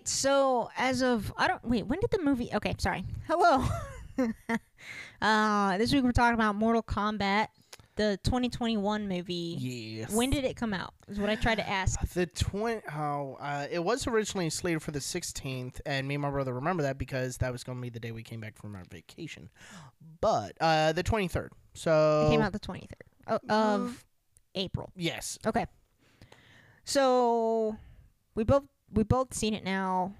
Right. So as of I don't wait. When did the movie? Okay, sorry. Hello. uh, this week we're talking about Mortal Kombat, the 2021 movie. Yes. When did it come out? Is what I tried to ask. the twen- oh, uh, it was originally slated for the 16th, and me and my brother remember that because that was going to be the day we came back from our vacation. But uh, the 23rd. So It came out the 23rd o- of April. Yes. Okay. So we both we both seen it now.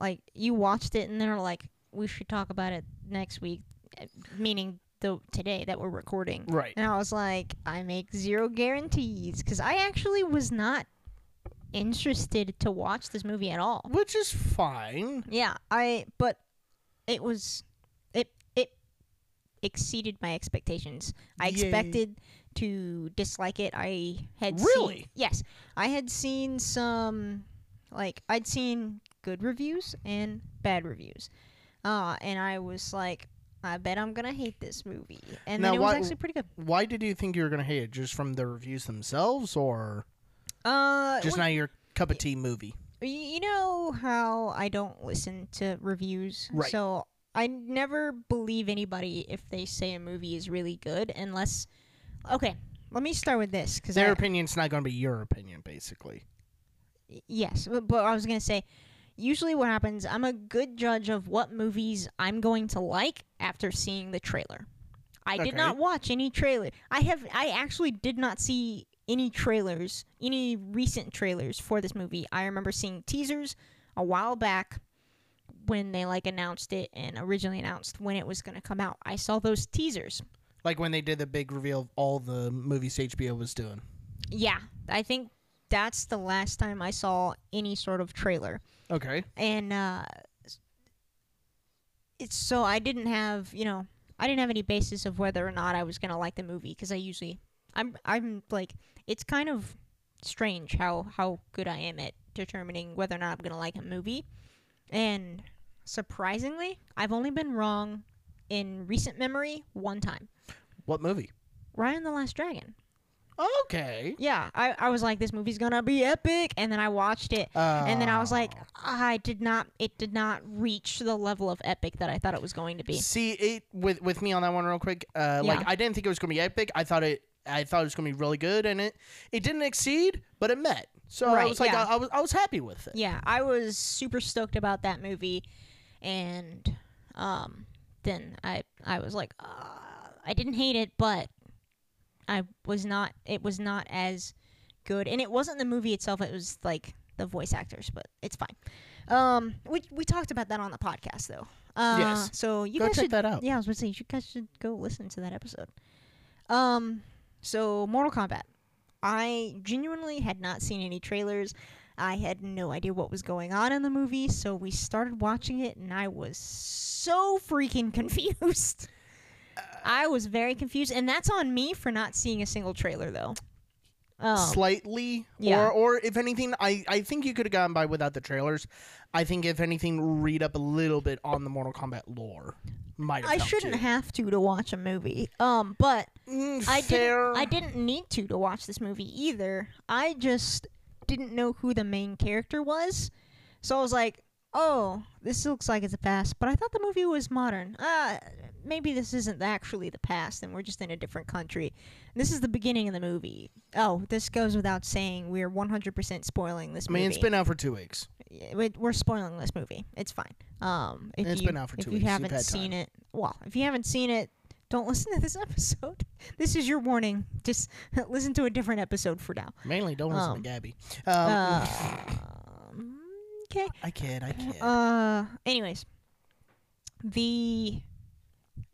Like you watched it and they're like, we should talk about it next week, uh, meaning the today that we're recording. Right. And I was like, I make zero guarantees because I actually was not interested to watch this movie at all. Which is fine. Yeah, I but it was it it exceeded my expectations. I Yay. expected to dislike it. I had Really? seen, yes, I had seen some like I'd seen good reviews and bad reviews. Uh and I was like I bet I'm going to hate this movie. And Now, then it was actually pretty good. Why did you think you were going to hate it? Just from the reviews themselves, or Uh just well, not your cup of tea movie? You know how I don't listen to reviews, Right. so I never believe anybody if they say a movie is really good, unless. Okay, let me start with this because Their opinion's not going to be your opinion, basically. Yes, but, but I was gonna say, usually what happens, I'm a good judge of what movies I'm going to like after seeing the trailer. I did not watch any trailer. I have. I actually did not see any trailers, any recent trailers for this movie. I remember seeing teasers a while back when they like announced it and originally announced when it was going to come out. I saw those teasers. Like when they did the big reveal of all the movies HBO was doing. Yeah, I think that's the last time I saw any sort of trailer. Okay. and uh it's so I didn't have you know I didn't have any basis of whether or not I was gonna like the movie because I usually I'm I'm like it's kind of strange how how good I am at determining whether or not I'm gonna like a movie, and surprisingly I've only been wrong in recent memory one time. What movie? Raya and the Last Dragon. Okay. Yeah, I, I was like, this movie's gonna be epic, and then I watched it, and then I was like, I did not, it did not reach the level of epic that I thought it was going to be. See it with with me on that one real quick. Uh, Yeah. like I didn't think it was gonna be epic. I thought it. I thought it was gonna be really good, and it it didn't exceed, but it met. So I was like, yeah. I, I was I was happy with it. Yeah, I was super stoked about that movie, and um, then I I was like, uh, I didn't hate it, but I was not. It was not as good, and it wasn't the movie itself. It was like the voice actors, but it's fine. Um, we we talked about that on the podcast though. Uh, Yes. So you Go guys check should that out. Yeah, I was gonna say you guys should go listen to that episode. Um, so Mortal Kombat. I genuinely had not seen any trailers. I had no idea what was going on in the movie, so we started watching it, and I was so freaking confused. I was very confused, and that's on me for not seeing a single trailer, though. Um, Slightly, Yeah. or or if anything, I I think you could have gotten by without the trailers. I think if anything, read up a little bit on the Mortal Kombat lore. Might I shouldn't you. have to to watch a movie. Um, but Mm, I didn't. I didn't need to to watch this movie either. I just didn't know who the main character was, so I was like, "Oh, this looks like it's a past." But I thought the movie was modern. Uh, maybe this isn't actually the past, and we're just in a different country. This is the beginning of the movie. Oh, this goes without saying. We're 100% spoiling this movie. I mean, movie. it's been out for two weeks. We- we're spoiling this movie. It's fine. Um, if It's you, been out for two you weeks. You've haven't seen time. it, well, if you haven't seen it, don't listen to this episode. This is your warning. Just listen to a different episode for now. Mainly, don't listen Um, to Gabby. Um, Um, okay. I kid. I kid. Uh, anyways, the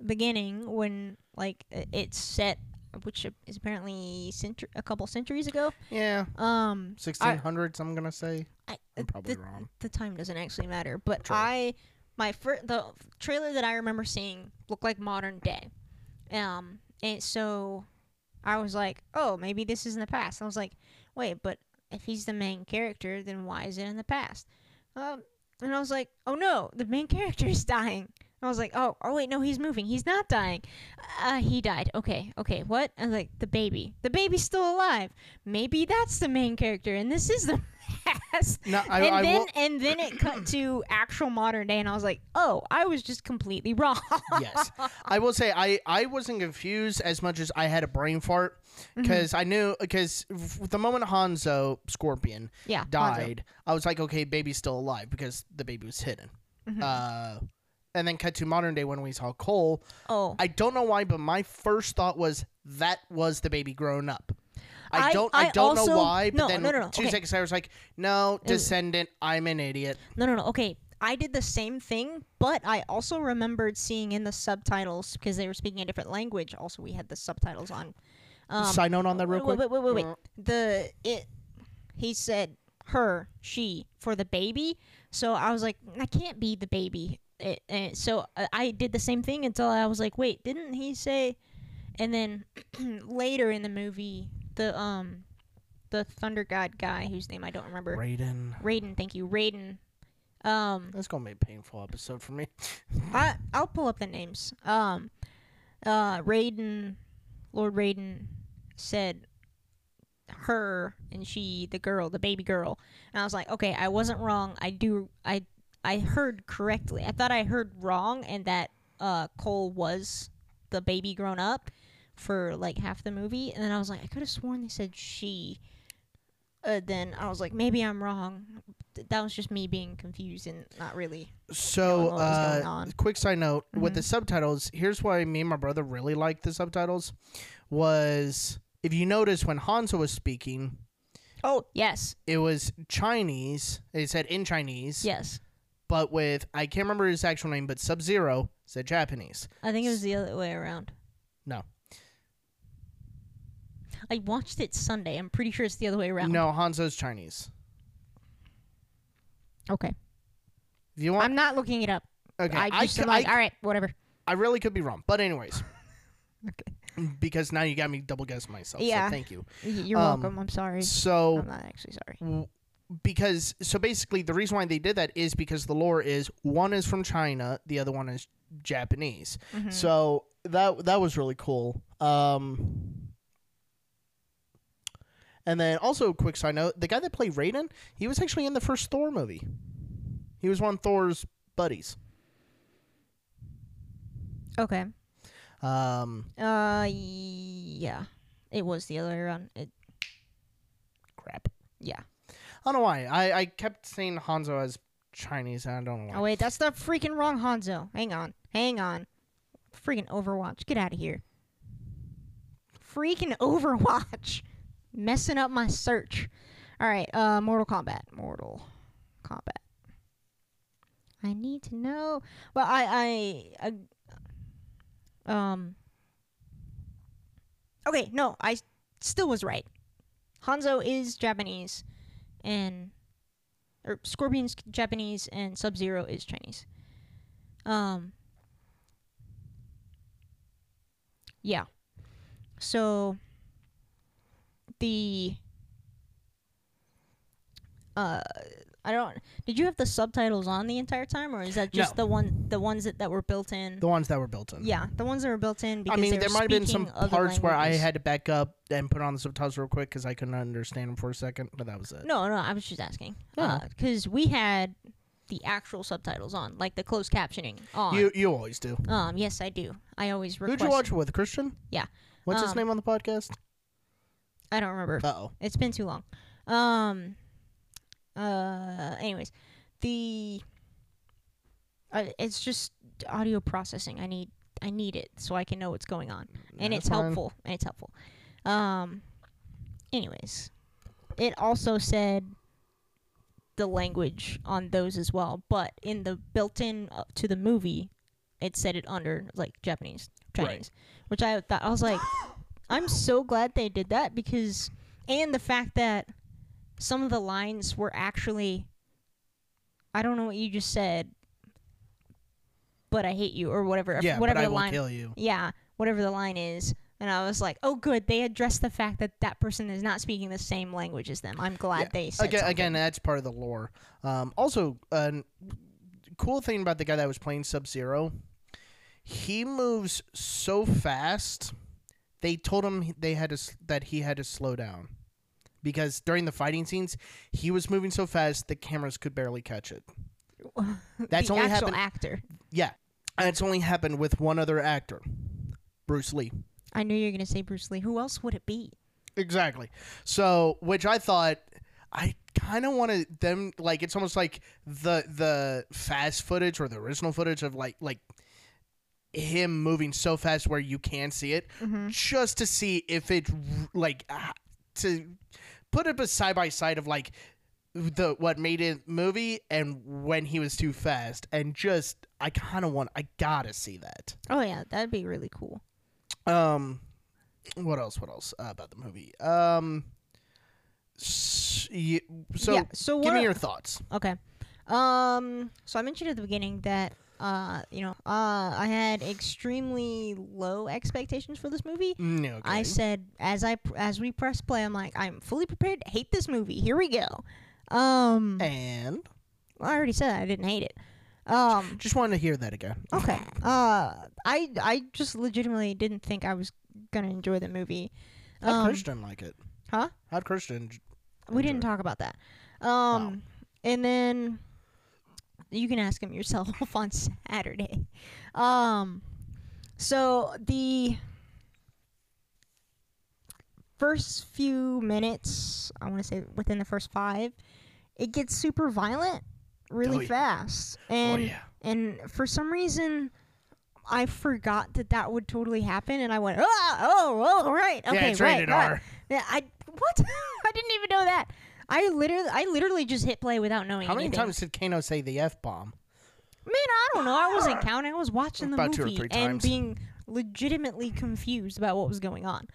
beginning when like it's set which is apparently centu- a couple centuries ago. Yeah, Um, sixteen hundreds. I'm gonna say. I, I'm probably the, wrong. the time doesn't actually matter, but True. I my first the trailer that I remember seeing looked like modern day, um, and so I was like, oh, maybe this is in the past. I was like, wait, but if he's the main character, then why is it in the past? Um, and I was like, oh no, the main character is dying. I was like, oh, oh wait, no, he's moving. He's not dying. Uh, he died. Okay, okay, what? I was like, the baby. The baby's still alive. Maybe that's the main character, and this is the past No, I, and I then will. and then it cut to actual modern day, and I was like, "Oh, I was just completely wrong." yes, I will say I I wasn't confused as much as I had a brain fart Mm-hmm. because I knew because the moment Hanzo Scorpion yeah, Hanzo. died, I was like, okay, baby's still alive because the baby was hidden. Mhm. Uh, and then cut to modern day when we saw Cole. Oh, I don't know why, but my first thought was that was the baby grown up. I, don't. I, I don't know why, but no, then no, no, no, two okay. seconds later, I was like, "No, descendant. I'm an idiot." no, no, no. Okay, I did the same thing, but I also remembered seeing in the subtitles because they were speaking a different language. Also, we had the subtitles on. Um, Side note on that, real wait, quick. Wait, wait, wait, wait. The it. He said her, she for the baby. So I was like, I can't be the baby. It, and so uh, I did the same thing until I was like, wait, didn't he say? And then later in the movie, the um, the Thunder God guy whose name I don't remember, Raiden. Raiden. Thank you, Raiden. Um, That's gonna be a painful episode for me. I I'll pull up the names. Um, uh, Raiden, Lord Raiden, said her and she, the girl, the baby girl, and I was like, okay, I wasn't wrong. I do, I I heard correctly. I thought I heard wrong, and that uh Cole was the baby grown up for like half the movie, and then I was like, I could have sworn they said she. Uh, then I was like, maybe I'm wrong. Th- That was just me being confused and not really. So, what was going uh, quick side note with Mhm. the subtitles. Here's why me and my brother really liked the subtitles. Was if you notice when Hanzo was speaking, Oh yes, it was Chinese. It said in Chinese. yes. But with I can't remember his actual name, but Sub Zero said Japanese. I think it was the other way around. No. I watched it Sunday. I'm pretty sure it's the other way around. No, Hanzo's Chinese. Okay. If you want, I'm not looking it up. okay, I I, just am like, I, all right, whatever. I really could be wrong, but anyways, Okay. because now you got me double guess myself. Yeah. So thank you. Y- You're Um, welcome. I'm sorry. So I'm not actually sorry. w- because so basically the reason why they did that is because the lore is one is from China, the other one is Japanese. Mhm. So that that was really cool. Um and then also quick side note, the guy that played Raiden, he was actually in the first Thor movie. He was one of Thor's buddies. Okay. Um Uh, yeah. It was the other around. It, crap. yeah. I don't know why. I, I kept saying Hanzo as Chinese and I don't know why. Oh wait, that's the freaking wrong Hanzo. Hang on. Hang on. Freaking Overwatch. Get out of here. Freaking Overwatch. Messing up my search. All right, uh Mortal Kombat. Mortal Kombat. I need to know. Well, I I, I um Okay, no, I still was right. Hanzo is Japanese and or Scorpion's Japanese and Sub Zero is Chinese. Um. Yeah. So the uh I don't did you have the subtitles on the entire time or is that just No. the one the ones that, that were built in? The ones that were built in. yeah, the ones that were built in because I mean, there might have been some parts where I had to back up and put on the subtitles real quick because I couldn't understand them for a second, but that was it. No, no, I was just asking. Because we had the actual subtitles on, like the closed captioning on. You you always do. um, yes, I do. I always request. Who'd you watch it with? Christian? Yeah. What's his Um, name on the podcast? I don't remember. Oh. It's been too long. Um. Uh. Anyways, the. Uh, it's just audio processing. I need. I need it so I can know what's going on, and That's it's fine. helpful. And it's helpful. Um. Anyways, it also said the language on those as well, but in the built-in uh, to the movie, it said it under like Japanese, Right. Chinese, which I thought I was like, I'm so glad they did that because, and the fact that some of the lines were actually, I don't know what you just said, but I hate you or whatever. yeah, whatever but I the will line. kill you. Yeah, whatever the line is. And I was like, oh, good. They addressed the fact that that person is not speaking the same language as them. I'm glad Yeah, they said again, something. again, that's part of the lore. Um, also, uh, cool thing about the guy that was playing Sub Zero, he moves so fast. They told him they had to that he had to slow down because during the fighting scenes, he was moving so fast the cameras could barely catch it. That's the only actual happened. actor. Yeah, and it's only happened with one other actor, Bruce Lee. I knew you were gonna say Bruce Lee. Who else would it be? Exactly. So, which I thought I kind of wanted them like it's almost like the the fast footage or the original footage of like like him moving so fast where you can see it Mm-hmm. just to see if it like ah, to put it a side by side of like the what made it movie and when he was too fast and just I kind of want I got to see that. Oh yeah, that'd be really cool. Um, what else? What else uh, about the movie? Um, s- y- so yeah. So give what? me your thoughts. Okay. Um. So I mentioned at the beginning that uh, you know, uh, I had extremely low expectations for this movie. No, okay. I said as I pr- as we press play, I'm like, I'm fully prepared to hate this movie. Here we go. Um. and well, I already said I didn't hate it. Um. just wanted to hear that again. Okay. Uh. I I just legitimately didn't think I was gonna enjoy the movie. How'd Um, Christian like it? Huh? How'd Christian? We didn't enjoy talk about that. Um, and then you can ask him yourself on Saturday. Um, so the first few minutes, I want to say within the first five, it gets super violent really Oh, yeah. fast, Oh and yeah. and for some reason. I forgot that that would totally happen, and I went, oh, oh, oh, right, okay, yeah, it's right, rated right. R. Yeah, I what? I didn't even know that. I literally, I literally just hit play without knowing How many anything. times did Kano say the f bomb? Man, I don't know. I wasn't counting. I was watching the About movie and being legitimately confused about what was going on.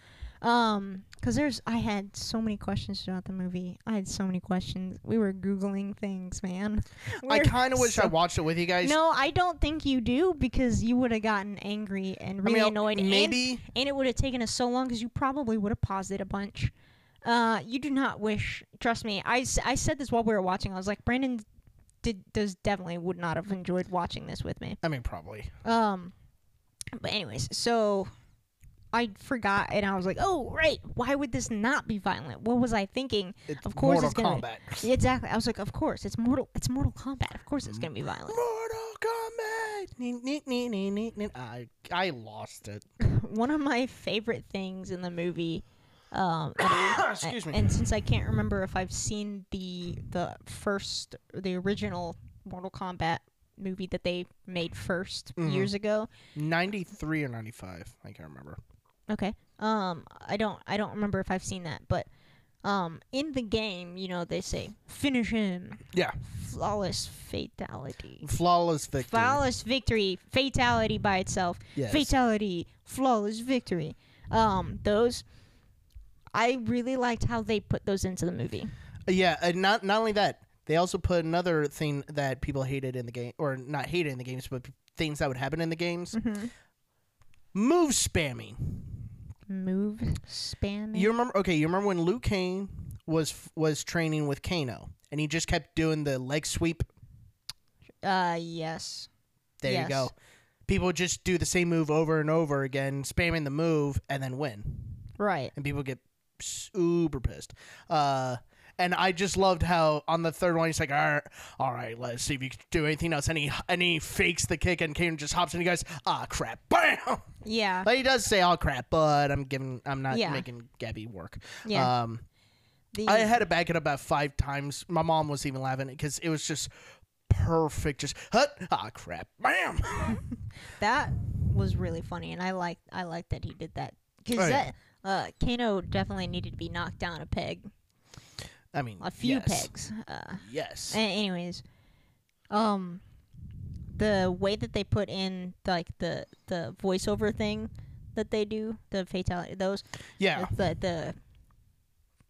Um, cause there's, I had so many questions throughout the movie. I had so many questions. We were googling things, man. I We're kind of wish I so- watched it with you guys. No, I don't think you do because you would have gotten angry and I really I'll- annoyed. and- maybe. and it would have taken us so long because you probably would have paused it a bunch. Uh, you do not wish. Trust me. I, I said this while we were watching. I was like, Brandon did does definitely would not have enjoyed watching this with me. I mean, probably. Um, but anyways, so I forgot, and I was like, oh right, why would this not be violent? What was I thinking? It's Of course Mortal it's gonna be-. Exactly. I was like, of course, it's Mortal. It's Mortal Kombat. Of course, it's gonna be violent. Mortal Kombat. Nee, nee, nee, nee, nee, nee. I I lost it. One of my favorite things in the movie. Um, and- Excuse me. And since I can't remember if I've seen the the first the original Mortal Kombat movie that they made 1st Mhm. years ago. 93 or 95. I can't remember. Okay. Um I don't I don't remember if I've seen that, but um in the game, you know, they say finish him. Yeah. Flawless fatality. Flawless victory. Flawless victory, fatality by itself. Yes. Fatality, flawless victory. Um those I really liked how they put those into the movie. Yeah, and not not only that, they also put another thing that people hated in the game, or not hated in the games, but things that would happen in the games. Mhm. Move spamming. Move spamming. You remember? Okay, you remember when Liu Kang was was training with Kano, and he just kept doing the leg sweep. Uh, yes. There you go. People just do the same move over and over again, spamming the move, and then win. Right. and people get super pissed. Uh, and I just loved how on the third one he's like, all right, all right, let's see if you can do anything else. And he and he fakes the kick, and Kang just hops in. And he goes, ah, crap, bam. Yeah. But he does say, oh crap, but I'm giving, I'm not Yeah. making Gabby work. Yeah. Um, the, I had to back it up about five times. My mom was even laughing because it was just perfect. Just hut, ah, crap, bam. that was really funny, and I like I like that he did that because Oh, yeah. that uh Kano definitely needed to be knocked down a peg, I mean, a few yes. pegs. Uh, Yes. a- anyways, um, the way that they put in like the the voiceover thing, that they do the fatality those Yeah. the the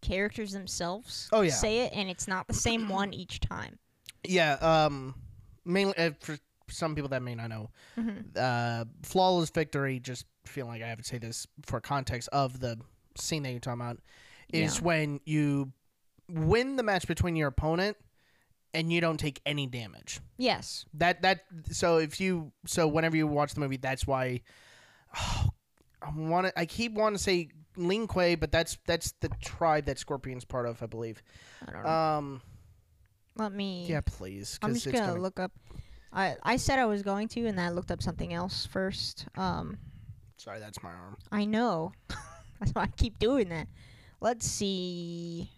characters themselves Oh, yeah. say it and it's not the same one each time. Yeah. Um, mainly uh, for some people that may not know, Mhm. uh, flawless victory. Just feeling like I have to say this for context of the scene that you're talking about is Yeah. when you win the match between your opponent and you don't take any damage. Yes. That that so if you so whenever you watch the movie, that's why. Oh, I want to. I keep wanting to say Lin Kuei, but that's that's the tribe that Scorpion's part of, I believe. I don't know. Um, Let me yeah, please. I'm just gonna- look up I I said I was going to and then I looked up something else first. Um Sorry, that's my arm. I know. That's why I keep doing that. Let's see.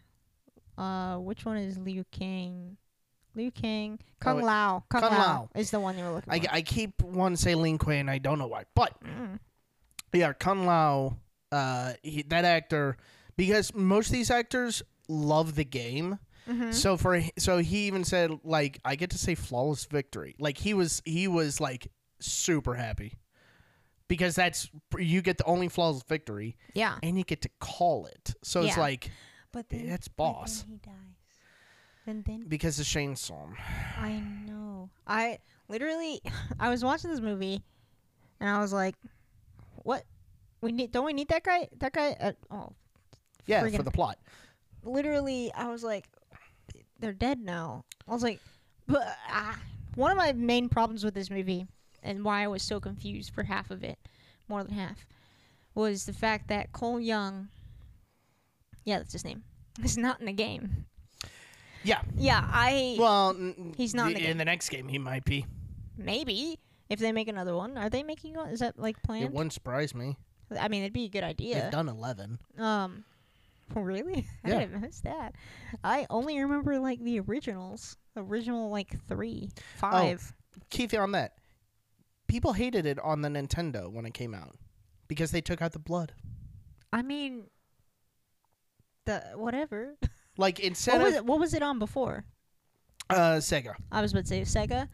Uh, which one is Liu Kang? Liu Kang, Kung it- Lao. Kung, Kung Lao, Lao. is the one you were looking I, for. I keep wanting to say Lin Kuei, and I don't know why. But Mm. yeah, Kung Lao, uh, he, that actor, because most of these actors love the game. Mhm. So for so he even said like I get to say flawless victory. Like he was he was like super happy because that's you get the only flawless victory Yeah, and you get to call it. So it's Yeah. like but then that's but then boss he dies. And then because of Shang Tsung. I know. I literally, I was watching this movie, and I was like, "What? We need? Don't we need that guy? That guy? Uh, oh, Yeah, Friggin- for the plot. literally, I was like, they're dead now. I was like, but ah. one of my main problems with this movie and why I was so confused for half of it, more than half, was the fact that Cole Young, yeah, that's his name, is not in the game. Yeah. Yeah, I Well, n- He's not in the- in the next game. He might be. maybe if they make another one, are they making one? Is that like planned? It wouldn't surprise me. I mean, it'd be a good idea. They've done eleven. Um, oh, really? I Yeah. didn't miss that. I only remember like the originals, original like three, five. Keith, on that, people hated it on the Nintendo when it came out because they took out the blood. I mean, the whatever. Like What instead was of it? What was it on before? uh, Sega, I was about to say Sega.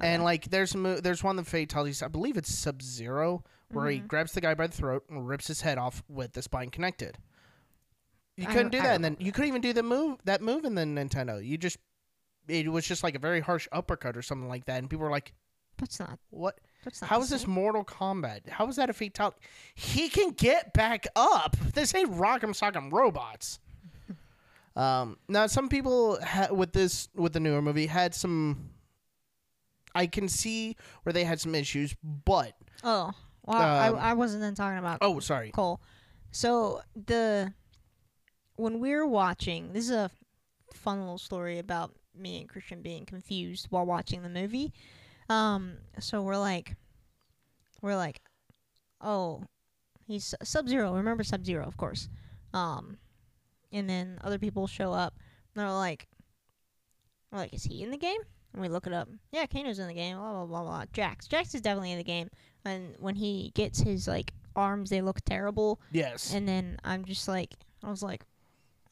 and Okay. like there's a mo- there's one that fatalities. I believe it's Sub Zero, where he Mhm. grabs the guy by the throat and rips his head off with the spine connected. You I couldn't don't- do I that, and then remember you couldn't even do the move that move in the Nintendo. You just it was just like a very harsh uppercut or something like that, and people were like, That's not. "What? How the this. Mortal Kombat? How is that a fatality? He can get back up. This ain't Rock'em Sock'em Robots. um, now, some people ha- with this with the newer movie had some. I can see where they had some issues, but Oh, well, Um, I I wasn't then talking about oh, sorry. Cole. So the when we were watching, this is a fun little story about me and Christian being confused while watching the movie. Um, so we're like, we're like, oh, he's Sub Zero. Remember Sub Zero, of course. Um, and then other people show up. And they're like, we're like, is he in the game? And we look it up. Yeah, Kano's in the game. Blah blah blah blah. Jax, Jax is definitely in the game. And when he gets his like arms, they look terrible. Yes. And then I'm just like, I was like,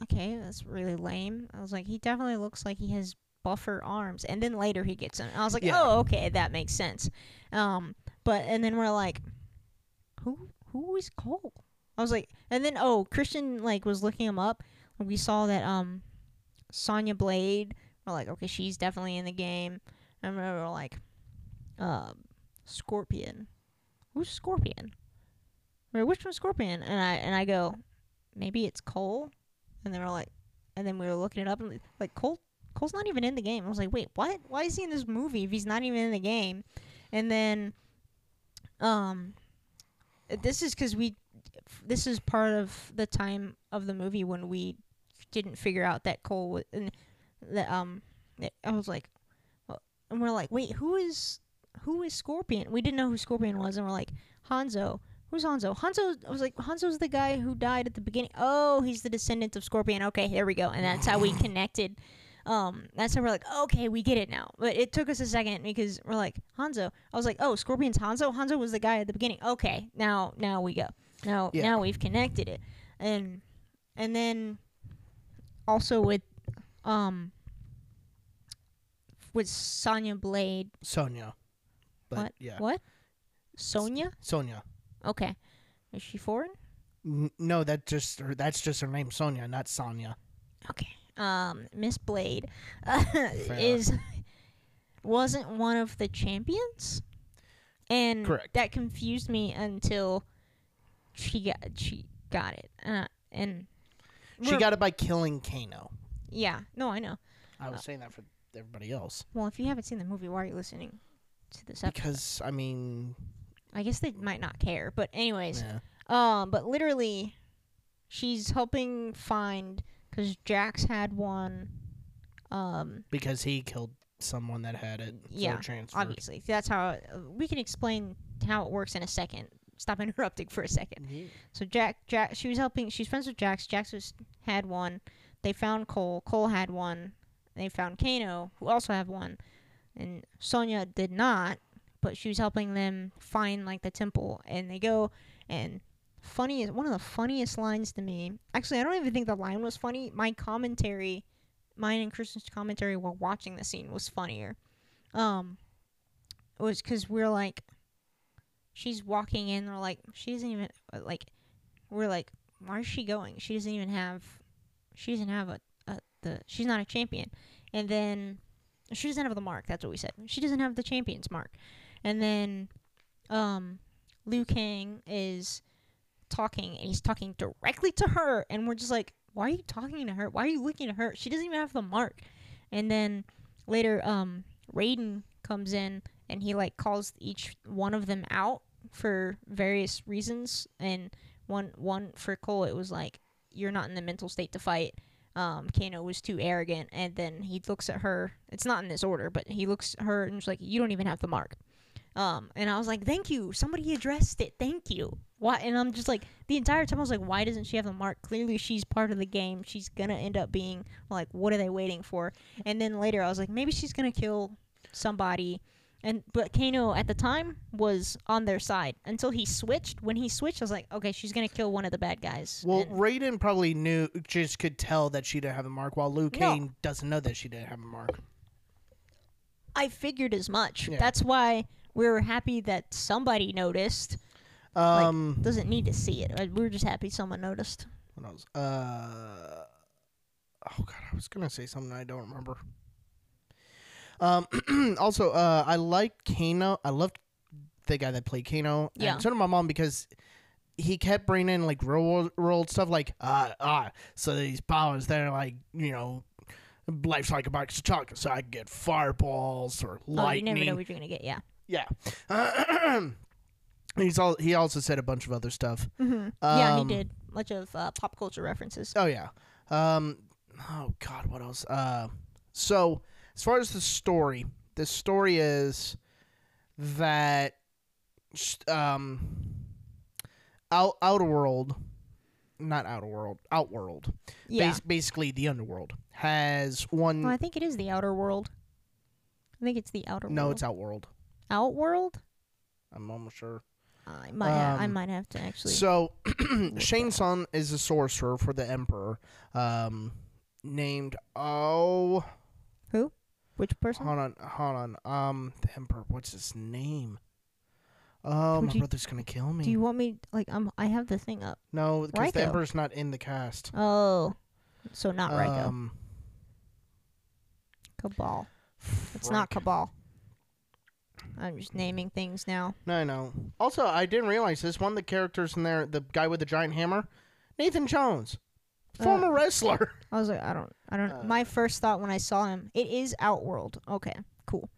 okay, that's really lame. I was like, he definitely looks like he has buffer arms. And then later he gets them. I was like, Yeah. oh, okay, that makes sense. Um, but and then we're like, who who is Cole? I was like, and then oh, Christian like was looking him up. And we saw that um, Sonya Blade. We're like, okay, she's definitely in the game. And we were like, um, Scorpion. Who's Scorpion? Or which one's Scorpion? And I and I go, maybe it's Cole. And they were like, and then we were looking it up and like Cole. Cole's not even in the game. I was like, wait, what? Why is he in this movie if he's not even in the game? And then, um, this is because we, this is part of the time of the movie when we didn't figure out that Cole was, and that um, I was like, and we're like, wait, who is who is Scorpion? We didn't know who Scorpion was, and we're like, Hanzo. Who's Hanzo? Hanzo. I was like, Hanzo's the guy who died at the beginning. Oh, he's the descendant of Scorpion. Okay, here we go. And that's how we connected. Um, that's how we're like, okay, we get it now. But it took us a second because we're like, Hanzo. I was like, oh, Scorpion's Hanzo. Hanzo was the guy at the beginning. Okay, now now we go. Now Yeah. now we've connected it, and and then also with um with Sonya Blade. Sonya. But What? yeah. What? Sonya? Sonya. Okay. Is she foreign? N- no, that just her, that's just her name, Sonya, not Sonya. Okay. Um, Miss Blade is wasn't one of the champions, and Correct. that confused me until she got she got it. Uh, and She got it by killing Kano. yeah. No, I know. I was saying that for everybody else Well, if you haven't seen the movie, why are you listening to this episode? because I mean, I guess they might not care. But anyways, yeah. Um, but literally, she's helping find because Jax had one. Um, because he killed someone that had it. Yeah, obviously, that's how uh, we can explain how it works in a second. Stop interrupting for a second. Yeah. So Jack, Jack, she was helping. She's friends with Jax. Jax was had one. They found Cole. Cole had one. They found Kano, who also had one, and Sonya did not. But she was helping them find like the temple, and they go and funny is one of the funniest lines to me. Actually, I don't even think the line was funny. My commentary, mine and Christian's commentary while watching the scene was funnier. Um, it was because we're like, she's walking in. We're like, she doesn't even uh, like. We're like, why is she going? She doesn't even have. She doesn't have a, a the. She's not a champion. And then she doesn't have the mark. That's what we said. She doesn't have the champion's mark. And then, um, Liu Kang is talking, and he's talking directly to her, and we're just like, why are you talking to her? Why are you looking at her? She doesn't even have the mark. And then later, um, Raiden comes in, and he like calls each one of them out for various reasons. And one one for Cole, it was like you're not in the mental state to fight. Um, Kano was too arrogant, and then he looks at her. It's not in this order, but he looks at her and is like, "You don't even have the mark." Um, and I was like, "Thank you, somebody addressed it. Thank you." Why? And I'm just like, the entire time I was like, "Why doesn't she have the mark? Clearly, she's part of the game. She's gonna end up being like, what are they waiting for?" And then later, I was like, maybe she's gonna kill somebody. And but Kano at the time was on their side until he switched. When he switched, I was like, okay, she's gonna kill one of the bad guys. Well, And- Raiden probably knew, just could tell that she didn't have a mark, while Liu No. Doesn't know that she didn't have a mark. I figured as much. Yeah. That's why we were happy that somebody noticed. Um, Doesn't need to see it. We were just happy someone noticed. what else? Uh, oh god, I was gonna say something I don't remember. Um, also, uh, I liked Kano. I loved the guy that played Kano. Yeah. And so did my mom because he kept bringing in like real world, world stuff like ah ah. So these powers, they're like you know. Life's like a box of chocolates, so I can get fireballs or lightning. Oh, you never know what you're gonna get. Yeah. Yeah. He's all. He also said a bunch of other stuff. Mm-hmm. yeah, he Um, did. Much of uh, pop culture references. Oh yeah. Um. Oh God. What else? Uh. So as far as the story, the story is that um. Out outer world, not outer world, outworld. Yeah. Bas- basically, the underworld has one. Well, I think it is the outer world. I think it's the outer no, world. it's outworld. outworld. I'm almost sure. I might. ha- I Um, might have to actually. So, Shang Tsung is a sorcerer for the Emperor, um, named oh, Who? Which person? hold on, hold on, um, the Emperor. What's his name? Oh, Would my you- brother's gonna kill me. Do you want me? Like, I'm. I have the thing up. no, because the Raiko. Emperor's not in the cast. Oh, so not Raiko. Um, Kabal. It's not frick. Kabal. I'm just naming things now. No, I know. Also, I didn't realize this. One of the characters in there, the guy with the giant hammer, Nathan Jones, former Uh, wrestler. I was like, I don't, I don't. Uh, my first thought when I saw him, it is Outworld. Okay, cool.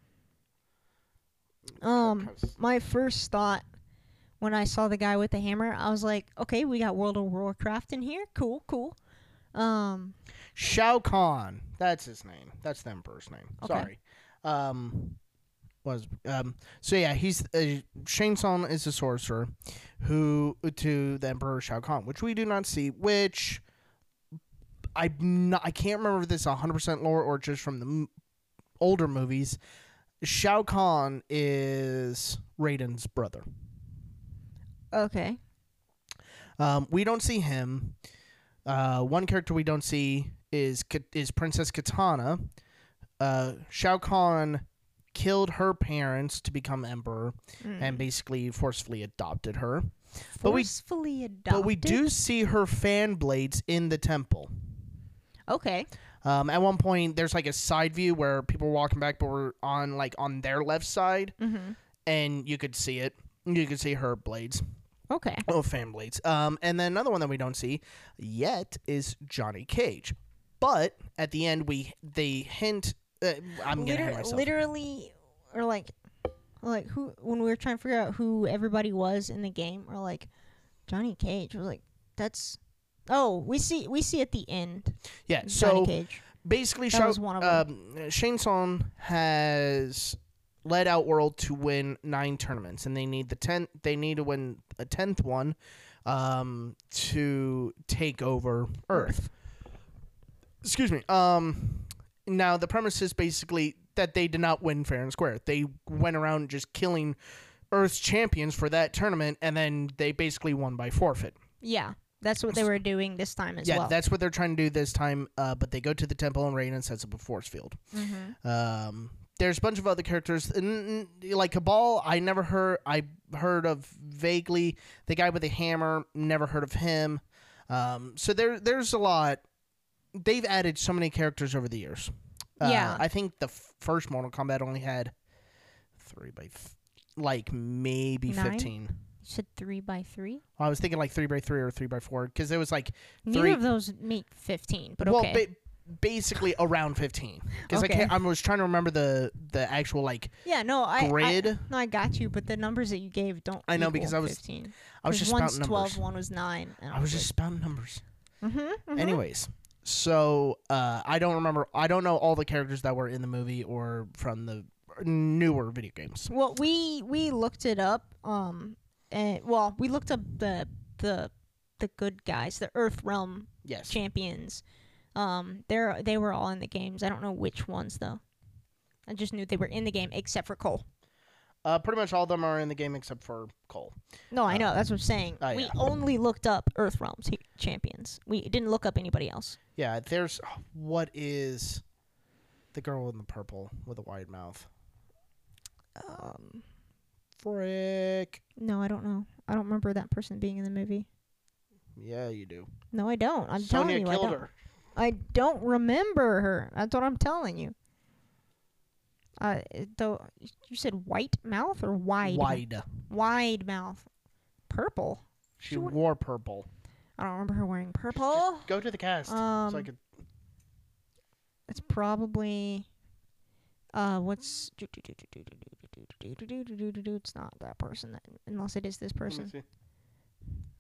Um, my first thought when I saw the guy with the hammer, I was like, okay, we got World of Warcraft in here. Cool, cool. Um, Shao Kahn. That's his name. That's the Emperor's name. Okay. Sorry. Um, was um. So yeah, he's uh, Shang Tsung is a sorcerer who to the Emperor Shao Kahn, which we do not see. Which I not I can't remember if this is hundred percent lore or just from the m- older movies. Shao Kahn is Raiden's brother. okay. Um, we don't see him. Uh, one character we don't see is is Princess Katana. Uh, Shao Kahn killed her parents to become emperor Mm. and basically forcefully adopted her. But we- Forcefully adopted. But we do see her fan blades in the temple. Okay. Um, at one point, there's like a side view where people are walking back, but we're on like on their left side, Mm-hmm. and you could see it. You could see her blades. Okay. Oh, fan blades. Um, and then another one that we don't see yet is Johnny Cage. But at the end, we they hint. I'm getting ahead of Liter- myself. literally, or like, like who when we were trying to figure out who everybody was in the game, or like Johnny Cage was like, that's. Oh, we see we see at the end yeah. Johnny So Cage. basically, That was one of um, Shang Tsung has led Outworld to win nine tournaments, and they need the tenth They need to win a tenth one um, to take over Earth. Excuse me. Um, now the premise is basically that they did not win fair and square. They went around just killing Earth's champions for that tournament, and then they basically won by forfeit. Yeah, that's what they were doing this time as yeah, well. Yeah, that's what they're trying to do this time. Uh, but they go to the temple and Raiden sets up a force field. mm-hmm. Um, there's a bunch of other characters, and, and, like Kabal. I never heard. I heard of vaguely the guy with the hammer. Never heard of him. Um, so there, there's a lot. They've added so many characters over the years. Uh, Yeah. I think the f- first Mortal Kombat only had three by, th- like maybe Nine? fifteen. You said three by three. I was thinking like three by three or three by four because it was like Neither Three- of those make fifteen, but well, okay. ba- basically around fifteen because Okay. I can't, I was trying to remember the the actual like yeah, no, I, I grid. no, I got you, but the numbers that you gave don't. I know, because I was- 15. I was just one's spouting twelve, numbers. one was nine. And I was just spouting numbers. Mm-hmm, Anyways, so uh, I don't remember. I don't know all the characters that were in the movie or from the newer video games. Well, we we looked it up. Um, and well, we looked up the the the good guys, the Earth Realm Yes. champions. Um, they're they were all in the games. I don't know which ones though. I just knew they were in the game except for Cole. Uh, pretty much all of them are in the game except for Cole. No, I know that's what I'm saying. oh, we yeah. only looked up Earth Realms t- champions. We didn't look up anybody else. Yeah. There's what is the girl in the purple with a wide mouth? Um, Frick. no, I don't know. I don't remember that person being in the movie. Yeah, you do. No, I don't. I'm Sonya telling you, I don't. her. I don't remember her. That's what I'm telling you. Uh, though you said white mouth or wide? Wide. Wide mouth. Purple. She She would- wore purple. I don't remember her wearing purple. Go to the cast. Um, so I could. It's probably. Uh, what's? It's not that person. That, unless it is this let me person.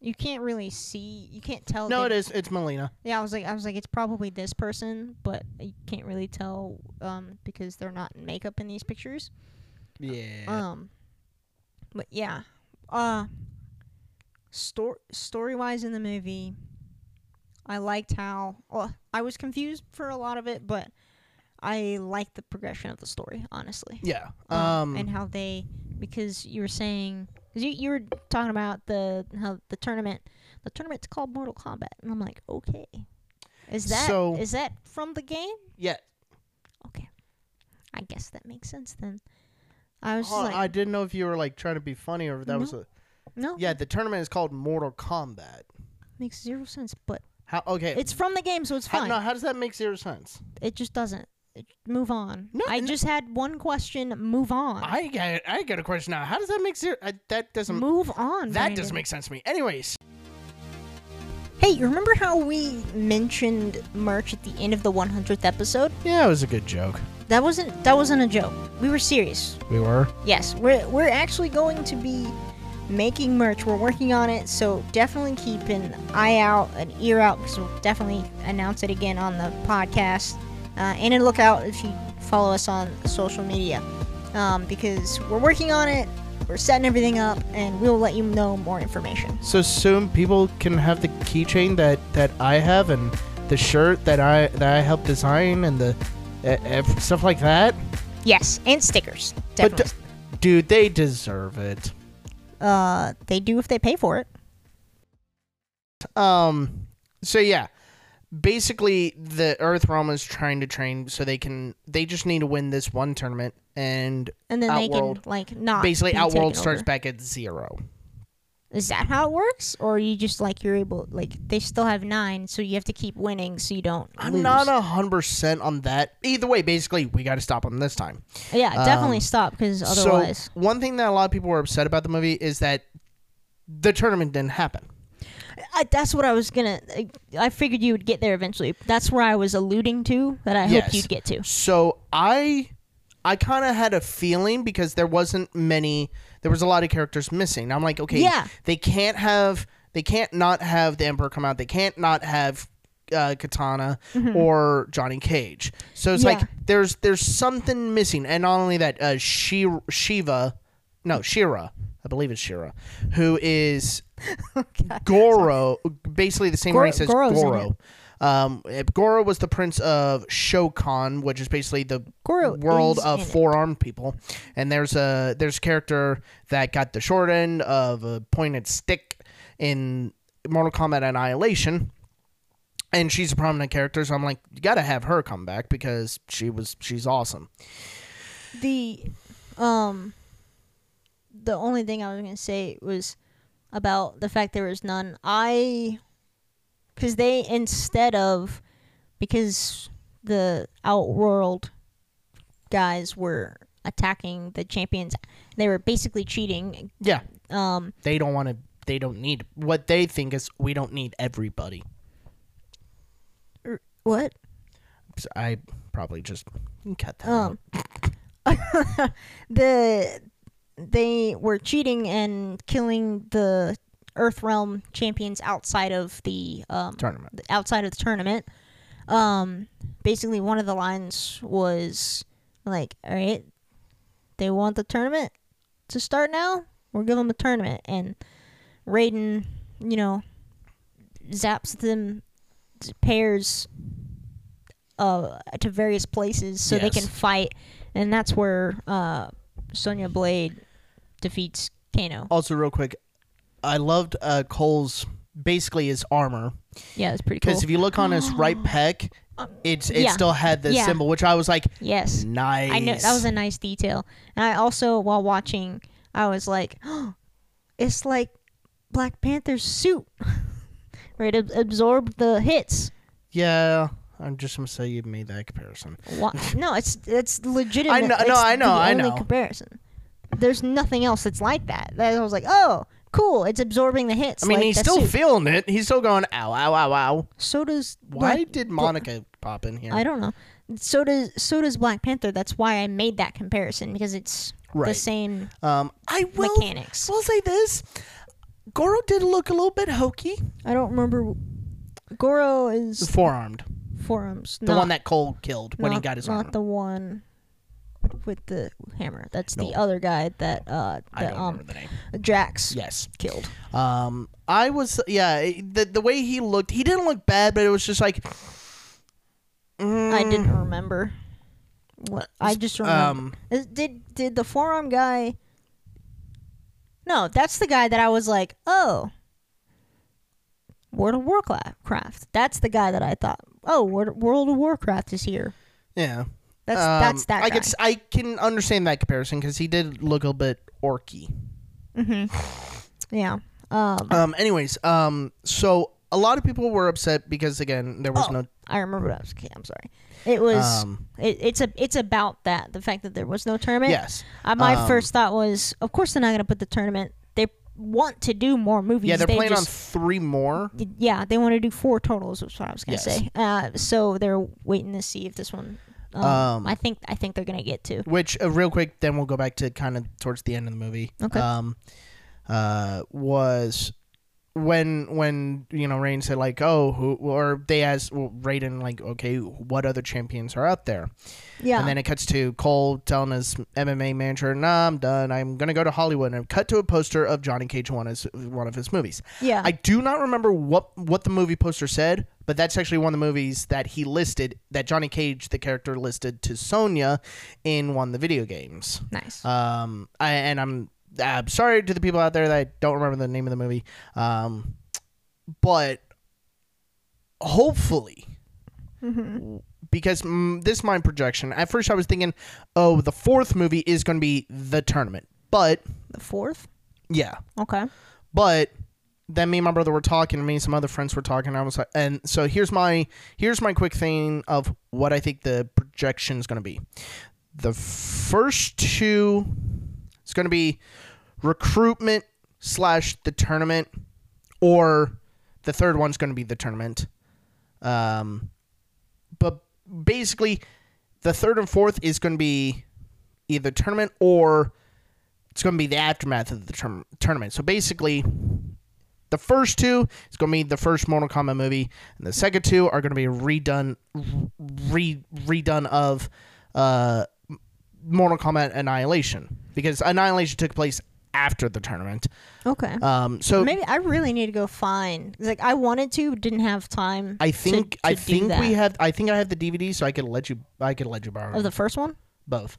You can't really see. You can't tell. No, it is. It's Mileena. Yeah, I was like, I was like, it's probably this person, but you can't really tell, um, because they're not in makeup in these pictures. Yeah. Um, but yeah, uh, story story wise in the movie, I liked how. Well, I was confused for a lot of it, but I liked the progression of the story, honestly. yeah. Um, Um. and how they because you were saying 'cause you you were talking about the how the tournament the tournament's called Mortal Kombat and I'm like okay is that is So- that from the game yeah. okay I guess that makes sense then I was just like I didn't know if you were like trying to be funny or if that was No. a. no Yeah, the tournament is called Mortal Kombat. makes zero sense but How? Okay. it's from the game so it's how, fine no, how does that make zero sense? it just doesn't move on No, I no. just had one question move on I got. I got a question now. How does that make sense? I, uh, that doesn't. move on that Brandon. doesn't make sense to me. Anyways. Hey, you remember how we mentioned merch at the end of the 100th episode? Yeah, it was a good joke. That wasn't that wasn't a joke. We were serious. We were. Yes, we're we're actually going to be making merch. We're working on it, so definitely keep an eye out, an ear out, because we'll definitely announce it again on the podcast. Uh, and a lookout if you follow us on social media, um, because we're working on it. We're setting everything up, and we'll let you know more information. So soon, people can have the keychain that that I have, and the shirt that I that I helped design, and the uh, stuff like that. Yes, and stickers. But d- dude, they deserve it. uh, they do if they pay for it. Um. So yeah, basically, the Earth Realm is trying to train so they can. They just need to win this one tournament, and and then they can like not basically, Outworld starts over. back at zero. Is that how it works, or you just like you're able like they still have nine, so you have to keep winning so you don't I'm lose. not a hundred percent on that. Either way, basically, we got to stop them this time. yeah, definitely um, stop because otherwise, So one thing that a lot of people were upset about the movie is that the tournament didn't happen. I, that's what I was gonna. I, I figured you would get there eventually. That's where I was alluding to that I Yes. hoped you'd get to. So I I kind of had a feeling because there wasn't many there was a lot of characters missing. I'm like, okay, Yeah. they can't have they can't not have the emperor come out. They can't not have uh, Katana or Johnny Cage. So it's like Mm-hmm. There's there's something missing. And not only that uh she, Shiva no, Shira, I believe it's Shira, who is Goro, basically the same Goro- race as Goro's Goro. Um, uh, Goro was the prince of Shokan, which is basically the Goro world of four armed people. And there's a there's a character that got the short end of a pointed stick in Mortal Kombat Annihilation. And she's a prominent character, so I'm like, you gotta have her come back because she was she's awesome. the um the only thing I was gonna say was about the fact there was none. I because they instead of because the outworld guys were attacking the champions, they were basically cheating. Yeah, Um, they don't want to. They don't need what they think is we don't need everybody. what? I probably just cut that Um, out. the they were cheating and killing the Earth Realm champions outside of the um, Tournament. outside of the tournament. Um, basically, one of the lines was like, "All right, they want the tournament to start now. We'll give them a tournament." And Raiden, you know, zaps them pairs uh to various places so they can fight, and that's where uh Sonya Blade defeats Kano. Also, real quick, I loved uh, Cole's basically his armor Yeah, it's pretty cool. because if you look on his right pec, it's it yeah. still had the Yeah. symbol, which I was like, yes. nice. I know that was a nice detail. And I also, while watching, I was like, oh, it's like Black Panther's suit. right, it ab- absorbed the hits. yeah. I'm just gonna say you made that comparison. Wha- no, it's it's legitimate. I know- no, I know, the I only know. comparison. There's nothing else that's like that. That I was like, oh, cool. It's absorbing the hits. I mean, like he's still suit. feeling it. He's still going, ow, ow, ow, ow. so does Why Black- did Monica pop in here? I don't know. So does so does Black Panther. That's why I made that comparison because it's the same Um, I will. mechanics. Will say this: Goro did look a little bit hokey. I don't remember. Goro is Four armed, forearms. the not, one that Cole killed when he got his not armor. the one with the hammer. That's the other guy that uh I don't um remember the name. Jax Yes. killed. Um, I was yeah. The the way he looked, he didn't look bad, but it was just like. I mm, didn't remember. What I just remember. Um, did did the forearm guy? No, that's the guy that I was like, oh. World of Warcraft. That's the guy that I thought. Oh, World of Warcraft is here. yeah. That's Um, that's that I guy. could I can understand that comparison because he did look a bit orky. mm-hmm. Yeah. Um. Um. Anyways. Um. So a lot of people were upset because again there was Oh. no. I remember what I was. Okay, I'm sorry. It was. Um. It, it's a. It's about that. The fact that there was no tournament. Yes. Uh, my Um, first thought was, of course they're not gonna put the tournament. Want to do more movies. Yeah, they're they playing on three more. Yeah, they want to do four totals. Is what I was gonna Yes. say. Uh, so they're waiting to see if this one. Um, Um, I think. I think they're gonna get to. Which, uh, real quick, then we'll go back to kind of towards the end of the movie. Okay. Um, uh, was when when you know Rain said like, oh, who or they asked well, Raiden like, okay, what other champions are out there? Yeah. And then it cuts to Cole telling his MMA manager, "Nah, I'm done. I'm gonna go to Hollywood." And cut to a poster of Johnny Cage one as one of his movies. yeah. I do not remember what what the movie poster said, but that's actually one of the movies that he listed that Johnny Cage, the character, listed to Sonya in one of the video games. nice. Um, I, and I'm I'm sorry to the people out there that don't remember the name of the movie. Um, but hopefully, Mm-hmm. because mm, this mind projection. At first, I was thinking, oh, the fourth movie is going to be the tournament, but the fourth. yeah, Okay. But then me and my brother were talking, and me and some other friends were talking. And I was like, and so here's my here's my quick thing of what I think the projection is going to be. The first two, it's going to be recruitment slash the tournament, or the third one's going to be the tournament. Um, but basically, the third and fourth is going to be either tournament or it's going to be the aftermath of the tournament. So basically, the first two is going to be the first Mortal Kombat movie, and the second two are going to be a redone, re redone of uh, Mortal Kombat Annihilation because Annihilation took place after the tournament. Okay. Um, so Maybe I really need to go find. Like I wanted to, didn't have time. I think to I do think that. we have I think I have the DVD, so I could let you I could let you borrow of the first one. both.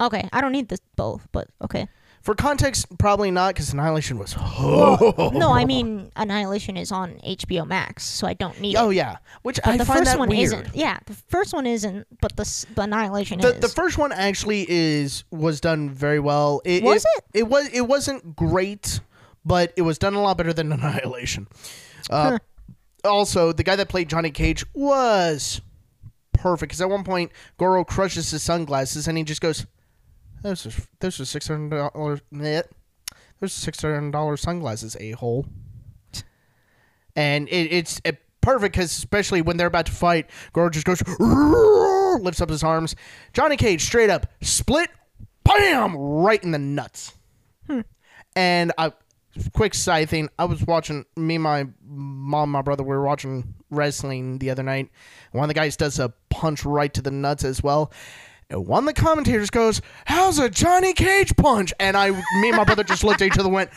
Okay, I don't need this both, but okay. For context, probably not because Annihilation was. No, I mean Annihilation is on HBO Max, so I don't need Oh it. yeah, which But I the find first that one weird. isn't. Yeah, the first one isn't, but the, the Annihilation The, is. the first one actually is was done very well. It, Was it? It was. It wasn't great, but it was done a lot better than Annihilation. Uh, Also, the guy that played Johnny Cage was perfect because at one point Goro crushes his sunglasses and he just goes, "Those are those are six hundred dollars. Those six hundred dollars sunglasses, a hole." And it, it's it, perfect because especially when they're about to fight, Goro just goes, lifts up his arms. Johnny Cage straight up split, bam, right in the nuts. Hmm. And a quick side thing, I was watching me, my mom, my brother, we were watching wrestling the other night. One of the guys does a punch right to the nuts as well. And one of the commentators goes, "How's a Johnny Cage punch?" And I, me and my brother just looked at each other, and went,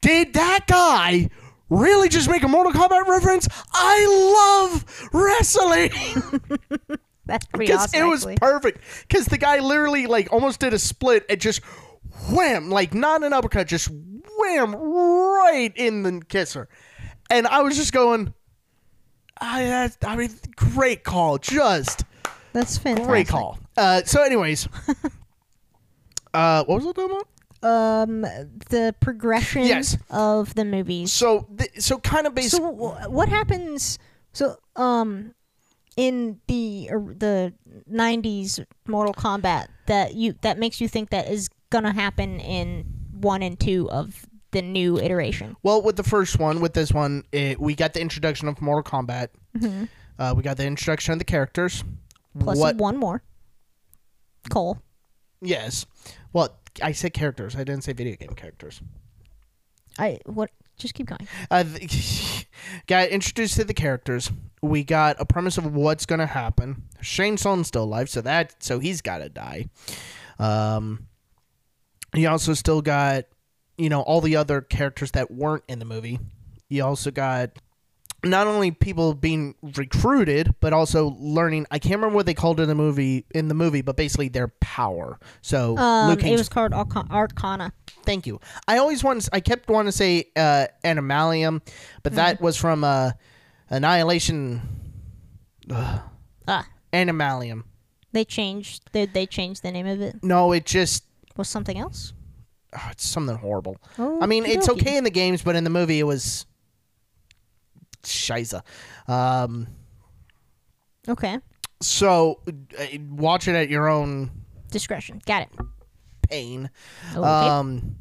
"Did that guy?" Really, just make a Mortal Kombat reference? I love wrestling. That's pretty Because awesome. it was actually. perfect. Because the guy literally like almost did a split and just wham, like not an uppercut, just wham right in the kisser. And I was just going, ah, I, that, I mean, great call, just That's fantastic. great call. Uh, so, anyways, uh, what was I talking about? Um, the progression Yes. of the movies. So, th- so kind of based. So wh- what happens? So um, in the the '90s Mortal Kombat that you that makes you think that is gonna happen in one and two of the new iteration. Well, with the first one, with this one, it, we got the introduction of Mortal Kombat. Uh, we got the introduction of the characters. Plus one more. Cole. Yes. Well, I said characters. I didn't say video game characters. I what? Just keep going. Uh, got introduced to the characters. We got a premise of what's gonna happen. Shang Tsung's still alive, so that so he's gotta die. Um, he also still got, you know, all the other characters that weren't in the movie. You also got not only people being recruited, but also learning. I can't remember what they called it in the movie. In the movie, but basically their power. So Um, Liu it was called Arca- Arcana. Thank you. I always wanted. I kept wanting to say uh, animalium, but that was from uh, Annihilation. Ugh. Ah, Animalium. they changed. They they changed the name of it. No, it just Was something else? oh, it's something horrible. Oh, I mean, it's okay in the games, but in the movie, it was shiza. Um, Okay. so uh, watch it at your own Discretion. Got it. pain. Oh, Okay. Um,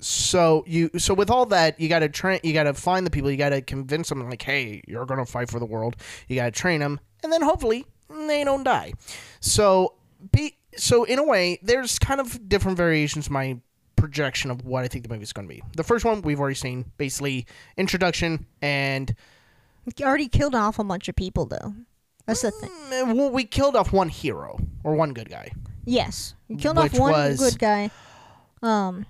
so you so with all that you got to train you got to find the people you got to convince them like hey you're gonna fight for the world you got to train them and then hopefully they don't die so be so in a way there's kind of different variations of my projection of what I think the movie's going to be the first one we've already seen basically introduction and You already killed off a bunch of people, though. That's the thing. mm, well, we killed off one hero or one good guy Yes, you killed Which off one was- good guy. Um,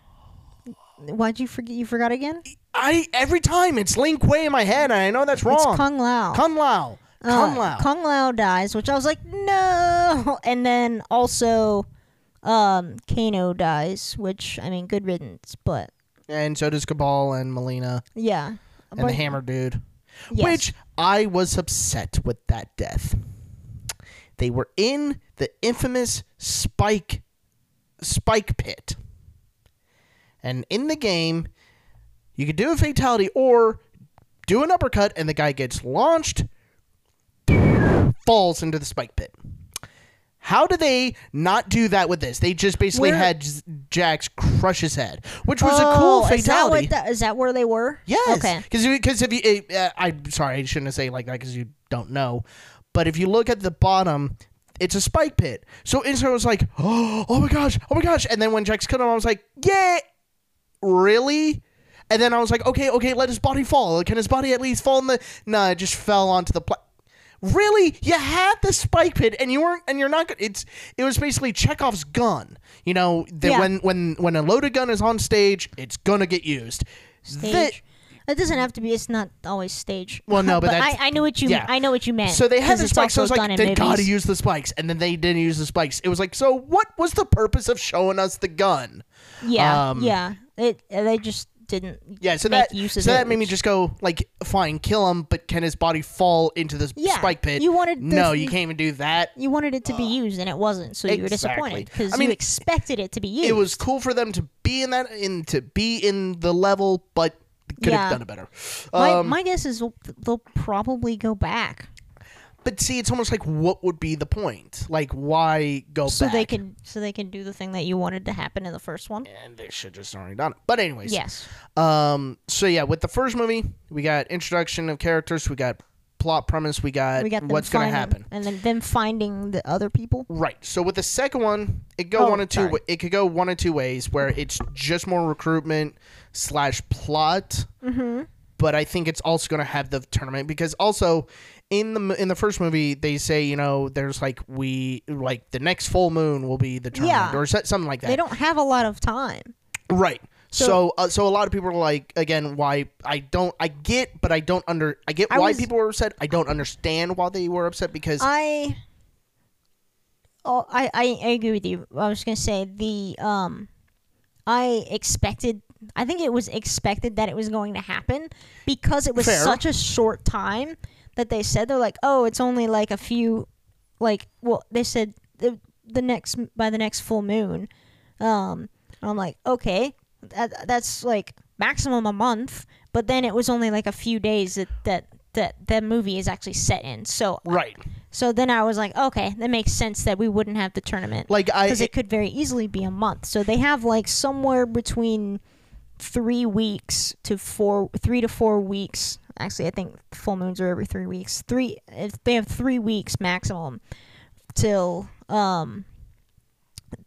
why'd you forget? You forgot again? I every time it's Lin Kuei in my head and I know that's wrong It's Kung Lao. Kung Lao Uh, Kung Lao Kung Lao dies, which I was like, no. And then also, um, Kano dies, which I mean, good riddance, but And so does Kabal and Mileena yeah. and But- the Hammer Dude. Yes. Which I was upset with that death. They were in the infamous Spike Spike Pit. And in the game, You could do a fatality or do an uppercut and the guy gets launched, falls into the spike pit. How do they not do that with this? They just basically Where- had J- Jax crush his head, which was a cool Oh, fatality. Is that, what that, is that where they were? Yes. Okay. Because because if you, uh, I'm sorry, I shouldn't say it like that because you don't know, but if you look at the bottom, it's a spike pit. So instantly I was like, oh, oh my gosh, oh my gosh, and then when Jax cut him, I was like, yeah, really. And then I was like, okay, okay, let his body fall. Can his body at least fall in the? No, it just fell onto the. Pla- Really, you had the spike pit, and you weren't, and you're not. It's it was basically Chekhov's gun. You know that Yeah. when when when a loaded gun is on stage, it's gonna get used. Stage. Thi- it doesn't have to be. It's not always stage. Well, no, but I, that's- I knew what you. yeah. I know what you meant. So they had the spikes. So I was like, they gotta use the spikes, and then they didn't use the spikes. It was like, so what was the purpose of showing us the gun? Yeah, um, yeah. It. They just didn't. Yeah, so make that use of so that made me just go like, fine, kill him, but can his body fall into this Yeah, spike pit? you wanted the- no, you can't even do that. You wanted it to be used, and it wasn't. So you were disappointed because I mean, you expected it to be used. It was cool for them to be in that in to be in the level, but could Yeah. have done it better. My, Um, my guess is they'll, they'll probably go back but see, it's almost like what would be the point? Like, why go so back? they can so they can do the thing that you wanted to happen in the first one. And they should just already done it. But anyways, Yes. Um. So yeah, with the first movie, we got introduction of characters, we got plot premise, we got, We got what's gonna happen. and then them finding the other people. Right. So with the second one, it go Oh, one of two. sorry. It could go one of two ways, where it's just more recruitment slash plot. Mm-hmm. But I think it's also gonna have the tournament because also in the in the first movie they say you know there's like we like the next full moon will be the Yeah. or something like that. They don't have a lot of time. Right. So So- uh, so a lot of people are like again why I don't I get but I don't under I get I why was- people were upset. I don't understand why they were upset because I. Oh, I, I I agree with you. I was gonna say the um, I expected. I think it was expected that it was going to happen because it was Fair. such a short time that they said they're like, oh, it's only like a few, like, well, they said the the next by the next full moon. Um, I'm like, okay, that, that's like maximum a month, but then it was only like a few days that that that that movie is actually set in. So right. so then I was like, okay, that makes sense that we wouldn't have the tournament Like I because it could very easily be a month. So they have like somewhere between three weeks to four, three to four weeks. Actually, I think full moons are every three weeks. Three, if they have three weeks maximum till um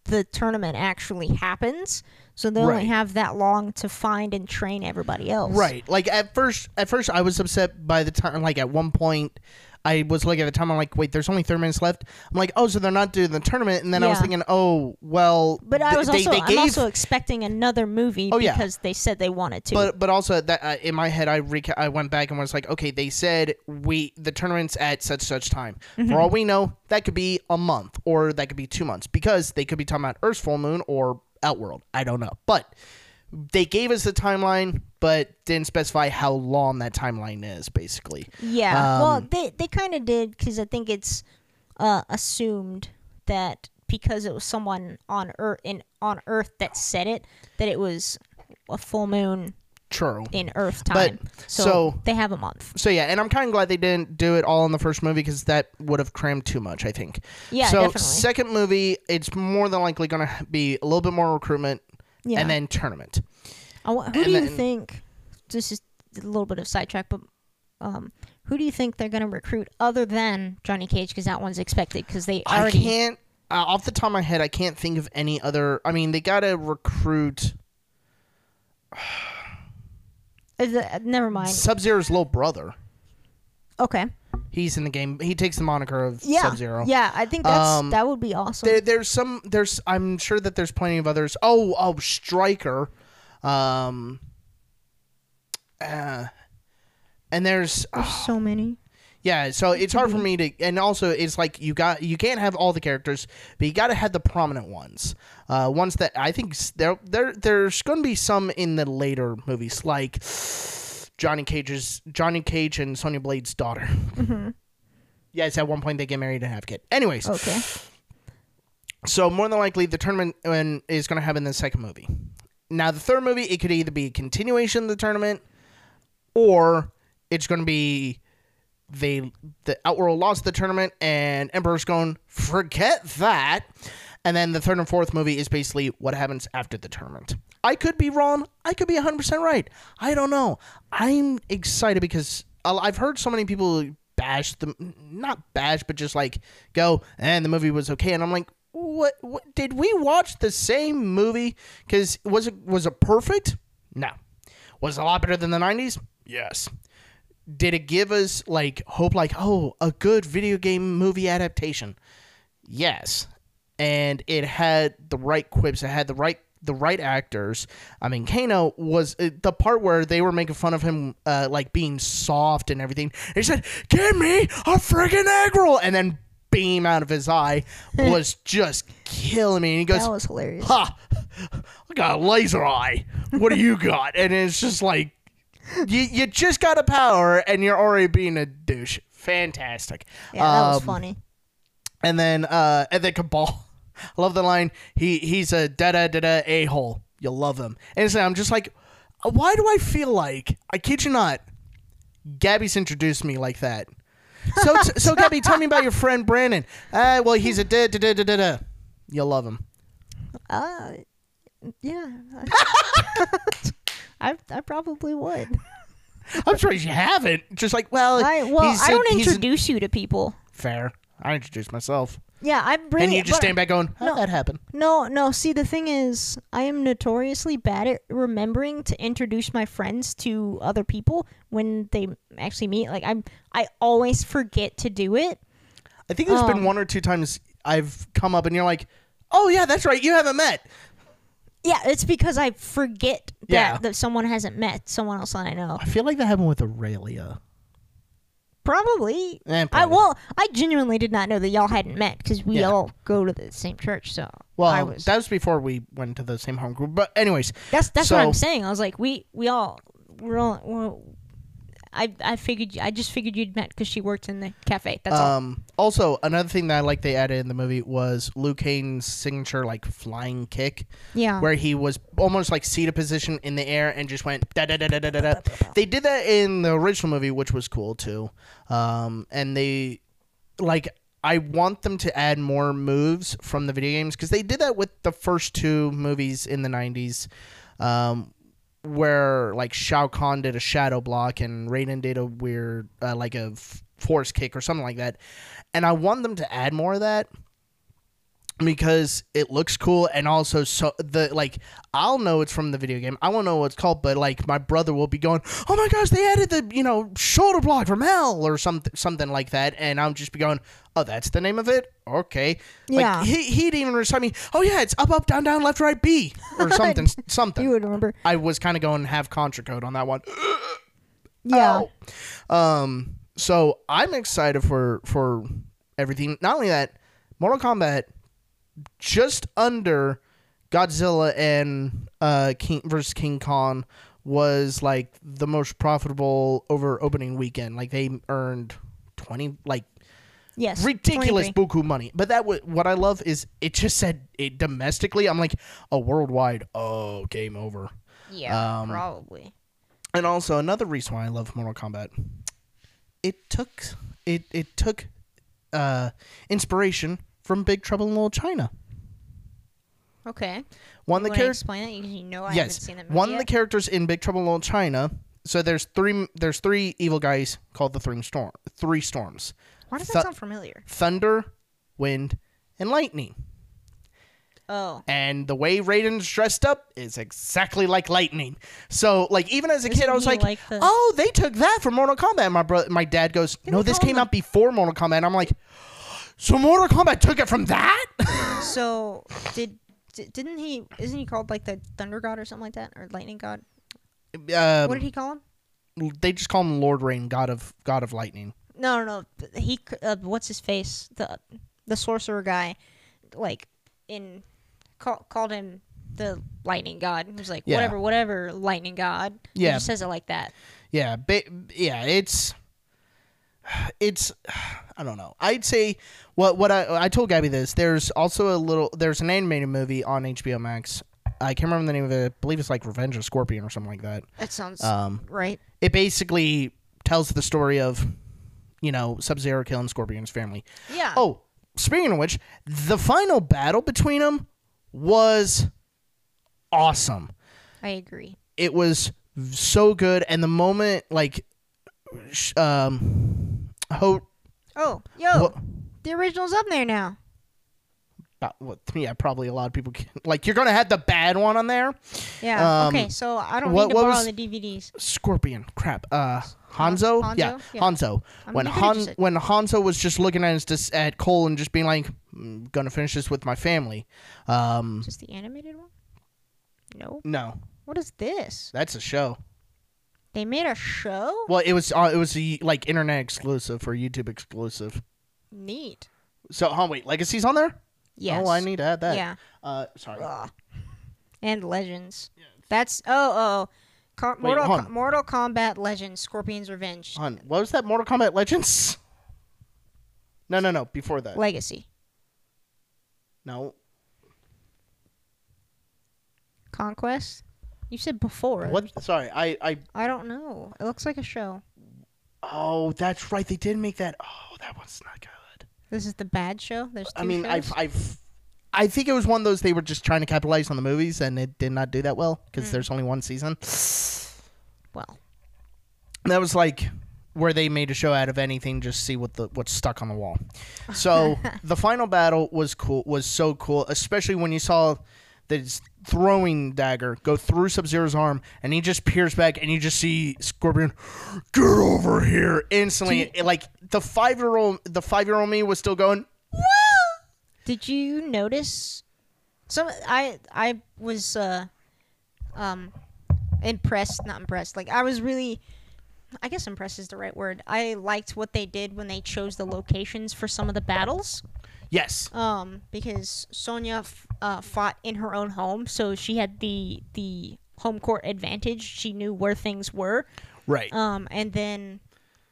the tournament actually happens. So they Right. only have that long to find and train everybody else. right. Like at first at first I was upset by the time like at one point I was like at the time I'm like wait there's only 30 minutes left. I'm like oh so they're not doing the tournament and then I was thinking oh well But I was they, also they I'm also expecting another movie Oh, yeah. because they said they wanted to. But but also that uh, in my head I reca- I went back and was like, okay, they said we the tournament's at such such time. Mm-hmm. For all we know, that could be a month or that could be two months because they could be talking about Earth's full moon or Outworld. I don't know, but they gave us the timeline, but didn't specify how long that timeline is. Basically, Yeah. well, Um, they they kind of did because I think it's uh, assumed that because it was someone on Earth in on Earth that said it that it was a full moon true. in Earth But, time. so, so- they have a month. So yeah, and I'm kind of glad they didn't do it all in the first movie because that would have crammed too much. I think. Yeah, so definitely. second movie, it's more than likely going to be a little bit more recruitment yeah. and then tournament. I wa- who and do you then- think? This is a little bit of sidetrack, but um, who do you think they're going to recruit other than Johnny Cage? Because that one's expected. Because they already I can't uh, off the top of my head. I can't think of any other. I mean, they gotta recruit The- uh, never mind. Sub Zero's little brother. Okay. He's in the game. He takes the moniker of Yeah. Sub Zero. Yeah, I think that's Um, that would be awesome. There, there's some. There's. I'm sure that there's plenty of others. Oh, oh, Striker. Um. Uh, and there's. There's so many. Yeah, so it's hard for me to, and also it's like you got you can't have all the characters, but you got to have the prominent ones, uh, ones that I think there there there's going to be some in the later movies, like Johnny Cage's Johnny Cage and Sonya Blade's daughter. hmm Yes, at one point they get married and have a kid. Anyways, Okay. so more than likely the tournament um, is going to happen in the second movie. now the third movie, it could either be a continuation of the tournament, or it's going to be they the Outworld lost the tournament, and Emperor's going forget that, and then the third and fourth movie is basically what happens after the tournament. I could be wrong. I could be 100% right. I don't know. I'm excited because I've heard so many people bash the not bash but just like go and the movie was okay and I'm like what, what did we watch the same movie cuz was it was it perfect? No. Was it a lot better than the 90s? Yes. Did it give us like hope like oh a good video game movie adaptation? Yes. And it had the right quips, it had the right the right actors. I mean, Kano was uh, the part where they were making fun of him, uh, like being soft and everything. He said, "Give me a friggin' egg roll," and then beam out of his eye was just killing me. And he goes, that was hilarious. "Ha! I got a laser eye. What do you got?" and it's just like, you you just got a power, and you're already being a douche. Fantastic. Yeah, that was Um, funny. and then uh and then Kabal. I love the line. He he's a da da da da a hole. You'll love him. And so I'm just like, why do I feel like I kid you not? Gabby's introduced me like that. So so Gabby, tell me about your friend Brandon. Uh, well he's a da da da da da da. You'll love him. Uh, yeah. I I probably would. I'm sure you haven't. Just like well, I well, I a- don't a- introduce you to people. fair. I introduce myself, Yeah, I'm bringing. and you just stand back going, "How'd no. that happen?" No, no. See, the thing is, I am notoriously bad at remembering to introduce my friends to other people when they actually meet. Like I'm, I always forget to do it. I think there's been Um, one or two times I've come up and you're like, "Oh yeah, that's right. You haven't met." Yeah, it's because I forget that, Yeah. that someone hasn't met someone else that I know. I feel like that happened with Aurelia. Probably. Eh, I probably. well, I genuinely did not know that y'all hadn't met because we Yeah. all go to the same church. So Well, I was. that was before we went to the same home group. But anyways, that's that's what I'm saying. I was like, we we all we're all. We're, I I figured I just figured you'd met because she worked in the cafe. That's all. um, also another thing that I like they added in the movie was Liu Kang's signature like flying kick, Yeah. where he was almost like seated position in the air and just went da da da da da da. da. They did that in the original movie, which was cool too. Um, and they like I want them to add more moves from the video games because they did that with the first two movies in the '90s, um, where like Shao Kahn did a shadow block and Raiden did a weird uh, like a f- force kick or something like that, and I want them to add more of that because it looks cool and also so the like I'll know it's from the video game. I won't know what it's called, but like my brother will be going, "Oh my gosh, they added the you know shoulder block from hell or something something like that," and I'll just be going, "Oh, that's the name of it? Okay." Yeah. Like he he'd even recite me, "Oh yeah, it's up up down down left right B or something something." you would remember. I was kind of going half contra code on that one. Yeah. Ow. Um. So I'm excited for for everything. Not only that, Mortal Kombat just under Godzilla and uh King versus King Kong was like the most profitable over opening weekend. Like they earned twenty like Yes. ridiculous 23. buku money. But that w- what I love is it just said it domestically. I'm like a worldwide. Oh, game over. Yeah. um, probably. And also another reason why I love Mortal Kombat. It took it it took uh inspiration from Big Trouble in Little China. Okay. One of the characters explain it? You, you know I haven't Yes. seen that movie One of the characters in Big Trouble in Little China. So there's three there's three evil guys called the three storm three storms. Why does Thu- that sound familiar? Thunder, wind, and lightning. Oh. And the way Raiden's dressed up is exactly like lightning. So like even as a kid Isn't I was like, like the- "Oh, they took that from Mortal Kombat." And my brother my dad goes, Didn't "No, this came out before Mortal Kombat." And I'm like, "So Mortal Kombat took it from that?" So did, di- didn't he? Isn't he called like the Thunder God or something like that, or Lightning God? um, what did he call him? they just call him Lord Rain, God of God of Lightning. No, no, no. He. Uh, what's his face? The the sorcerer guy, like in, call, called him the Lightning God. He was like, Yeah. whatever, whatever, Lightning God. He Yeah. just says it like that. Yeah, ba- yeah, it's it's I don't know. I'd say what what I I told Gabby this. There's also a little there's an animated movie on HBO Max I can't remember the name of it. I believe it's like Revenge of Scorpion or something like that. That sounds Um, right. it basically tells the story of, you know, Sub Zero killing Scorpion's family. Yeah. Oh, speaking of which, the final battle between them was awesome. I agree. It was so good, and the moment like, um, Ho, Oh, yo, what, the original's up there now. uh, what, yeah, probably a lot of people can, like you're gonna have the bad one on there. Yeah. Um, okay, so I don't what- need to what borrow was- the DVDs. Scorpion, crap. Uh, Hanzo, Hanzo? yeah, Yeah. Hanzo. I'm when Han when Hanzo was just looking at his at Cole and just being like, "I'm gonna finish this with my family." Um, Just the animated one? No. no, What is this? that's a show. They made a show? Well, it was uh, it was a, like internet exclusive or YouTube exclusive. Neat. So, oh wait, Legacy's on there? Yes. Oh, I need to add that. Yeah. Uh, sorry. Ugh. And Legends. That's oh oh. Wait, Mortal, Mortal Kombat Legends, Scorpion's Revenge, Hon, what was that? Mortal Kombat Legends? No, no, no. Before that. Legacy, no. Conquest. You said before. What? Sorry, I, I. I don't know. It looks like a show. Oh, that's right. They did make that. Oh, that one's not good. This is the bad show. There's two I mean, shows? I've, I've, I think it was one of those they were just trying to capitalize on the movies, and it did not do that well because Mm. there's only one season. well, That was like where they made a show out of anything, just see what the what's stuck on the wall. So the final battle was cool, was so cool, especially when you saw this throwing dagger go through Sub Zero's arm, and he just peers back, and you just see Scorpion, get over here instantly. Like the five year old, the five year old me was still going. did you notice? Some I I was uh um impressed, not impressed. Like I was really. I guess impressed is the right word. I liked what they did when they chose the locations for some of the battles. Yes, um, because Sonya f- uh, fought in her own home, so she had the the home court advantage. She knew where things were. right. Um, and then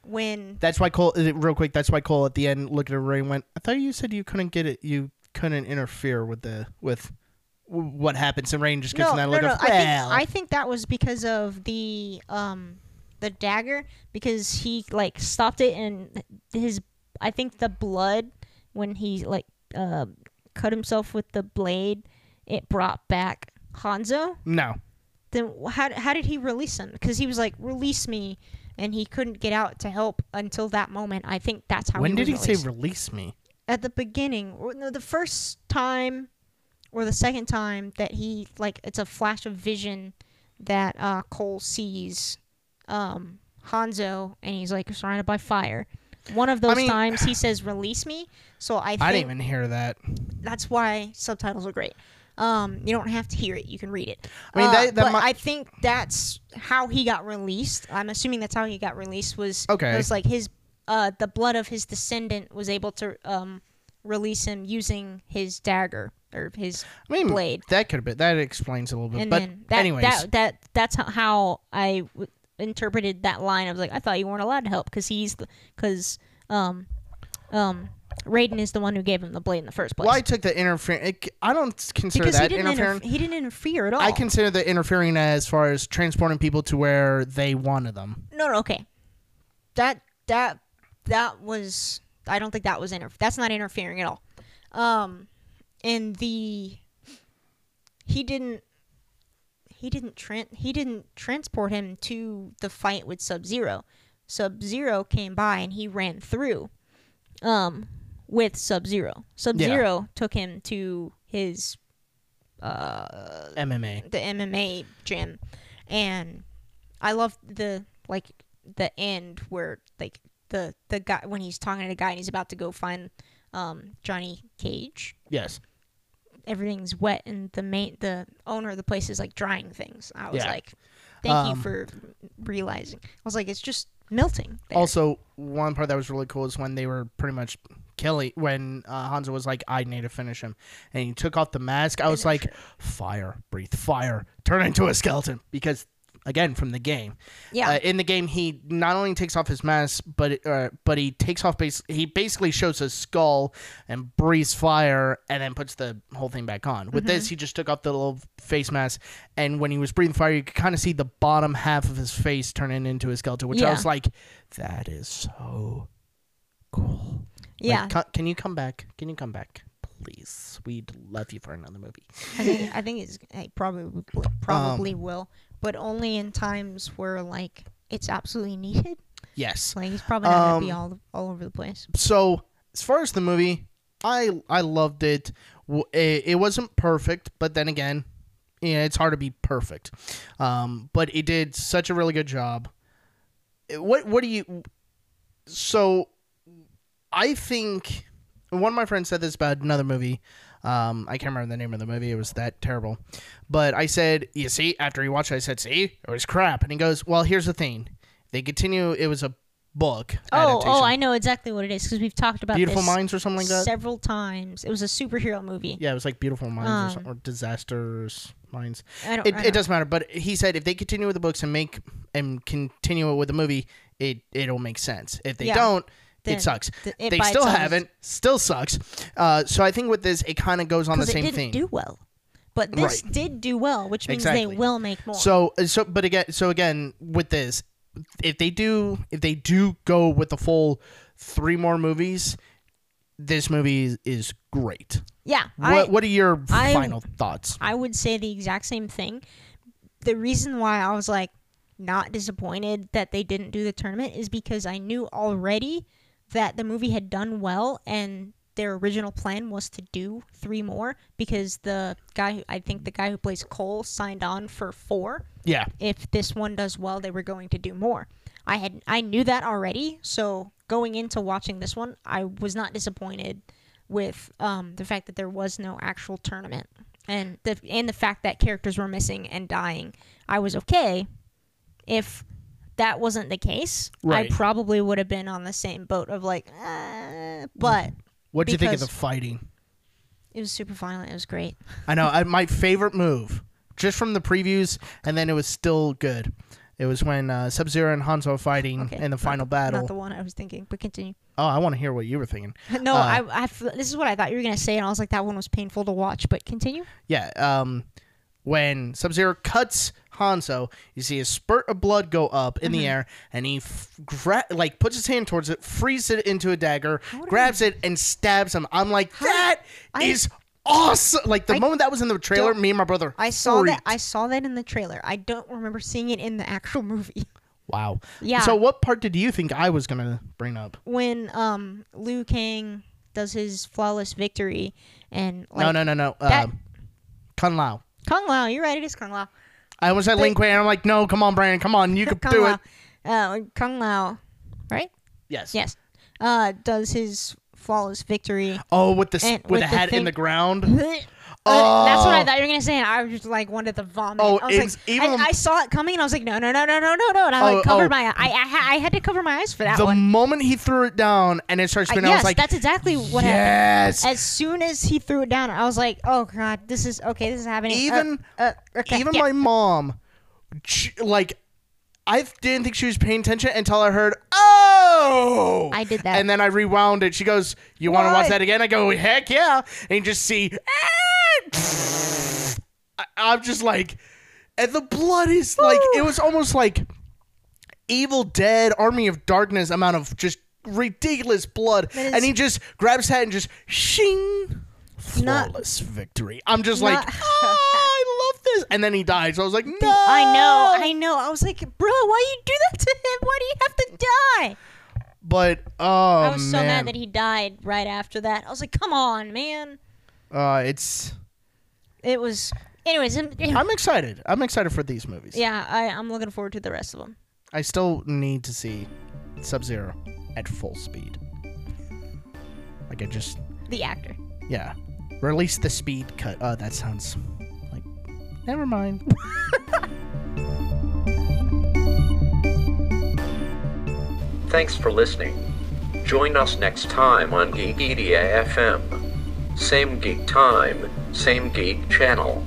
when That's why Cole. uh, Real quick. That's why Cole at the end looked at Ray and went, "I thought you said you couldn't get it. You couldn't interfere with the with what happens." And Rain just gets no, in that no, look no, of, I think I think that was because of the um the dagger because he like stopped it and his I think the blood when he like uh, cut himself with the blade it brought back Hanzo. no. then how, how did he release him? Because he was like, release me, and he couldn't get out to help until that moment. I think that's how. When he did he was say release me? At the beginning, or the first time, or the second time that he like, it's a flash of vision that uh, Cole sees um, Hanzo, and he's like surrounded by fire. One of those mean- times he says, "Release me." So I think I didn't even hear that. that's why subtitles are great. Um, you don't have to hear it; you can read it. I mean, Uh, that- that but mi- I think that's how he got released. I'm assuming that's how he got released. Was Okay. It was like his, uh, the blood of his descendant was able to um release him using his dagger or his I mean, blade. that could have been. That explains a little bit. And but then that, anyways, that that that's how I w- interpreted that line. I was like, I thought you weren't allowed to help because he's because um um Raiden is the one who gave him the blade in the first place. well, I took the interfering. I don't consider because he that didn't interfering. interf- he didn't interfere at all. I consider the interfering as far as transporting people to where they wanted them. No, no, okay. That that that was I don't think that was inter that's not interfering at all. Um and the he didn't he didn't tran- he didn't transport him to the fight with Sub-Zero. Sub-Zero came by and he ran through um with Sub-Zero. Sub-Zero took him to his uh MMA. the MMA gym, and I love the like the end where like the the guy when he's talking to the guy and he's about to go find um Johnny Cage. Yes. Everything's wet and the main the owner of the place is like drying things. I was Yeah. like, thank you Um, for realizing. I was like, it's just melting. there." Also, one part that was really cool is when they were pretty much killing. When uh, Hanzo was like, "I need to finish him," and he took off the mask. I was like, "Fire! Breathe fire! Turn into a skeleton!" Because again from the game. Yeah. Uh, in the game, he not only takes off his mask, but uh, but he takes off base. He basically shows his skull and breathes fire, and then puts the whole thing back on. With this, he just took off the little face mask, and when he was breathing fire, you could kind of see the bottom half of his face turning into a skeleton. Which I was like, that is so cool. Like, yeah. co- can you come back? Can you come back, please? We'd love you for another movie. I think I think it's I probably probably will, but only in times where like it's absolutely needed. Yes. Like he's probably not gonna be Um, all all over the place. so as far as the movie, I I loved it. It, it wasn't perfect, but then again, yeah, it's hard to be perfect. Um, but it did such a really good job. What what do you? So, I think one of my friends said this about another movie. Um, I can't remember the name of the movie. It was that terrible. But I said, you see, after he watched it, I said, see, it was crap. And he goes, well, here's the thing. They continue. It was a book. Oh, adaptation. oh, I know exactly what it is because we've talked about Beautiful Minds or something like that. several times. It was a superhero movie. Yeah, it was like Beautiful Minds or, Um, some- or Disasters Minds. I don't. It, I don't- doesn't matter. But he said if they continue with the books and make and continue it with the movie, it it'll make sense. If they Yeah. don't, Then it sucks. th- it they still haven't. Still sucks. Uh, so I think with this, it kind of goes on the same it didn't thing. do well. But this Right. did do well, which means Exactly. they will make more. So uh, so but again so again with this, if they do if they do go with the full three more movies, this movie is, is great. yeah, What I, what are your I- final thoughts? I would say the exact same thing. The reason why I was like not disappointed that they didn't do the tournament is because I knew already that the movie had done well and their original plan was to do three more because the guy who, I think the guy who plays Cole signed on for four. Yeah. If this one does well, they were going to do more. I had I knew that already, so going into watching this one, I was not disappointed with um, the fact that there was no actual tournament and the and the fact that characters were missing and dying. I was okay. If that wasn't the case, Right. I probably would have been on the same boat of like, uh, but What do you think of the fighting? it was super violent. It was great. I know. I, my favorite move, just from the previews, and then it was still good. It was when uh, Sub Zero and Hanzo are fighting Okay, in the final battle. Not the one I was thinking, but continue. oh, I want to hear what you were thinking. No, Uh, I, I this is what I thought you were gonna say, and I was like, that one was painful to watch. But continue. Yeah. Um, when Sub Zero cuts Hanzo, you see a spurt of blood go up in the Mm-hmm. air, and he f- gra- like puts his hand towards it, frees it into a dagger, How did grabs it, and stabs him. I'm like, that is I- awesome! Like the I moment that was in the trailer, don't- me and my brother. I saw that. freaked. I saw that in the trailer. I don't remember seeing it in the actual movie. wow. Yeah. So what part did you think I was gonna bring up? when um Liu Kang does his flawless victory and like no, no, no, no. that- Um, Kung Lao. Kung Lao, you're right. It is Kung Lao. I almost said Lin Kuei, and I'm like, no, come on, Brandon, come on, you can Kung do Lao. it. Uh, Kung Lao, right? Yes. Yes. Uh, does his flawless victory. Oh, with the s- And with, with the the head in thing- the ground. Uh, that's what I Oh. thought you were gonna say, and I was just like wanted to vomit. Oh, I was ex- like, even- I, I saw it coming, and I was like, no, no, no, no, no, no, no, and I Oh, like covered oh. my. I, I I had to cover my eyes for that the one. moment he threw it down and it started Uh, spinning, I was like, that's exactly what happened. yes. As soon as he threw it down, I was like, "Oh God, this is okay. This is happening." Uh, Even- uh, okay, Even yeah. my mom, sh- like, I didn't think she was paying attention until I heard, oh! I did that. And then I rewound it. She goes, you want to watch that again? I go, heck yeah. And you just see, I- I'm just like, and the blood is like, it was almost like Evil Dead, Army of Darkness amount of just ridiculous blood. And he just grabs head and just shing. Not- Flawless victory. I'm just Not- like, oh, I love this. And then he died. So I was like, no. I know, I know. I was like, "Bro, why do you do that to him? Why do you have to die?" But oh I was so man, mad that he died right after that. I was like, "Come on, man!" uh, it's. It was. Anyways, um, I'm excited. I'm excited for these movies. yeah, I, I'm looking forward to the rest of them. I still need to see Sub Zero at full speed. Like I just The actor. yeah, release the speed cut. Oh, that sounds like never mind. Thanks for listening. Join us next time on Geekedia FM. Same geek time, same geek channel.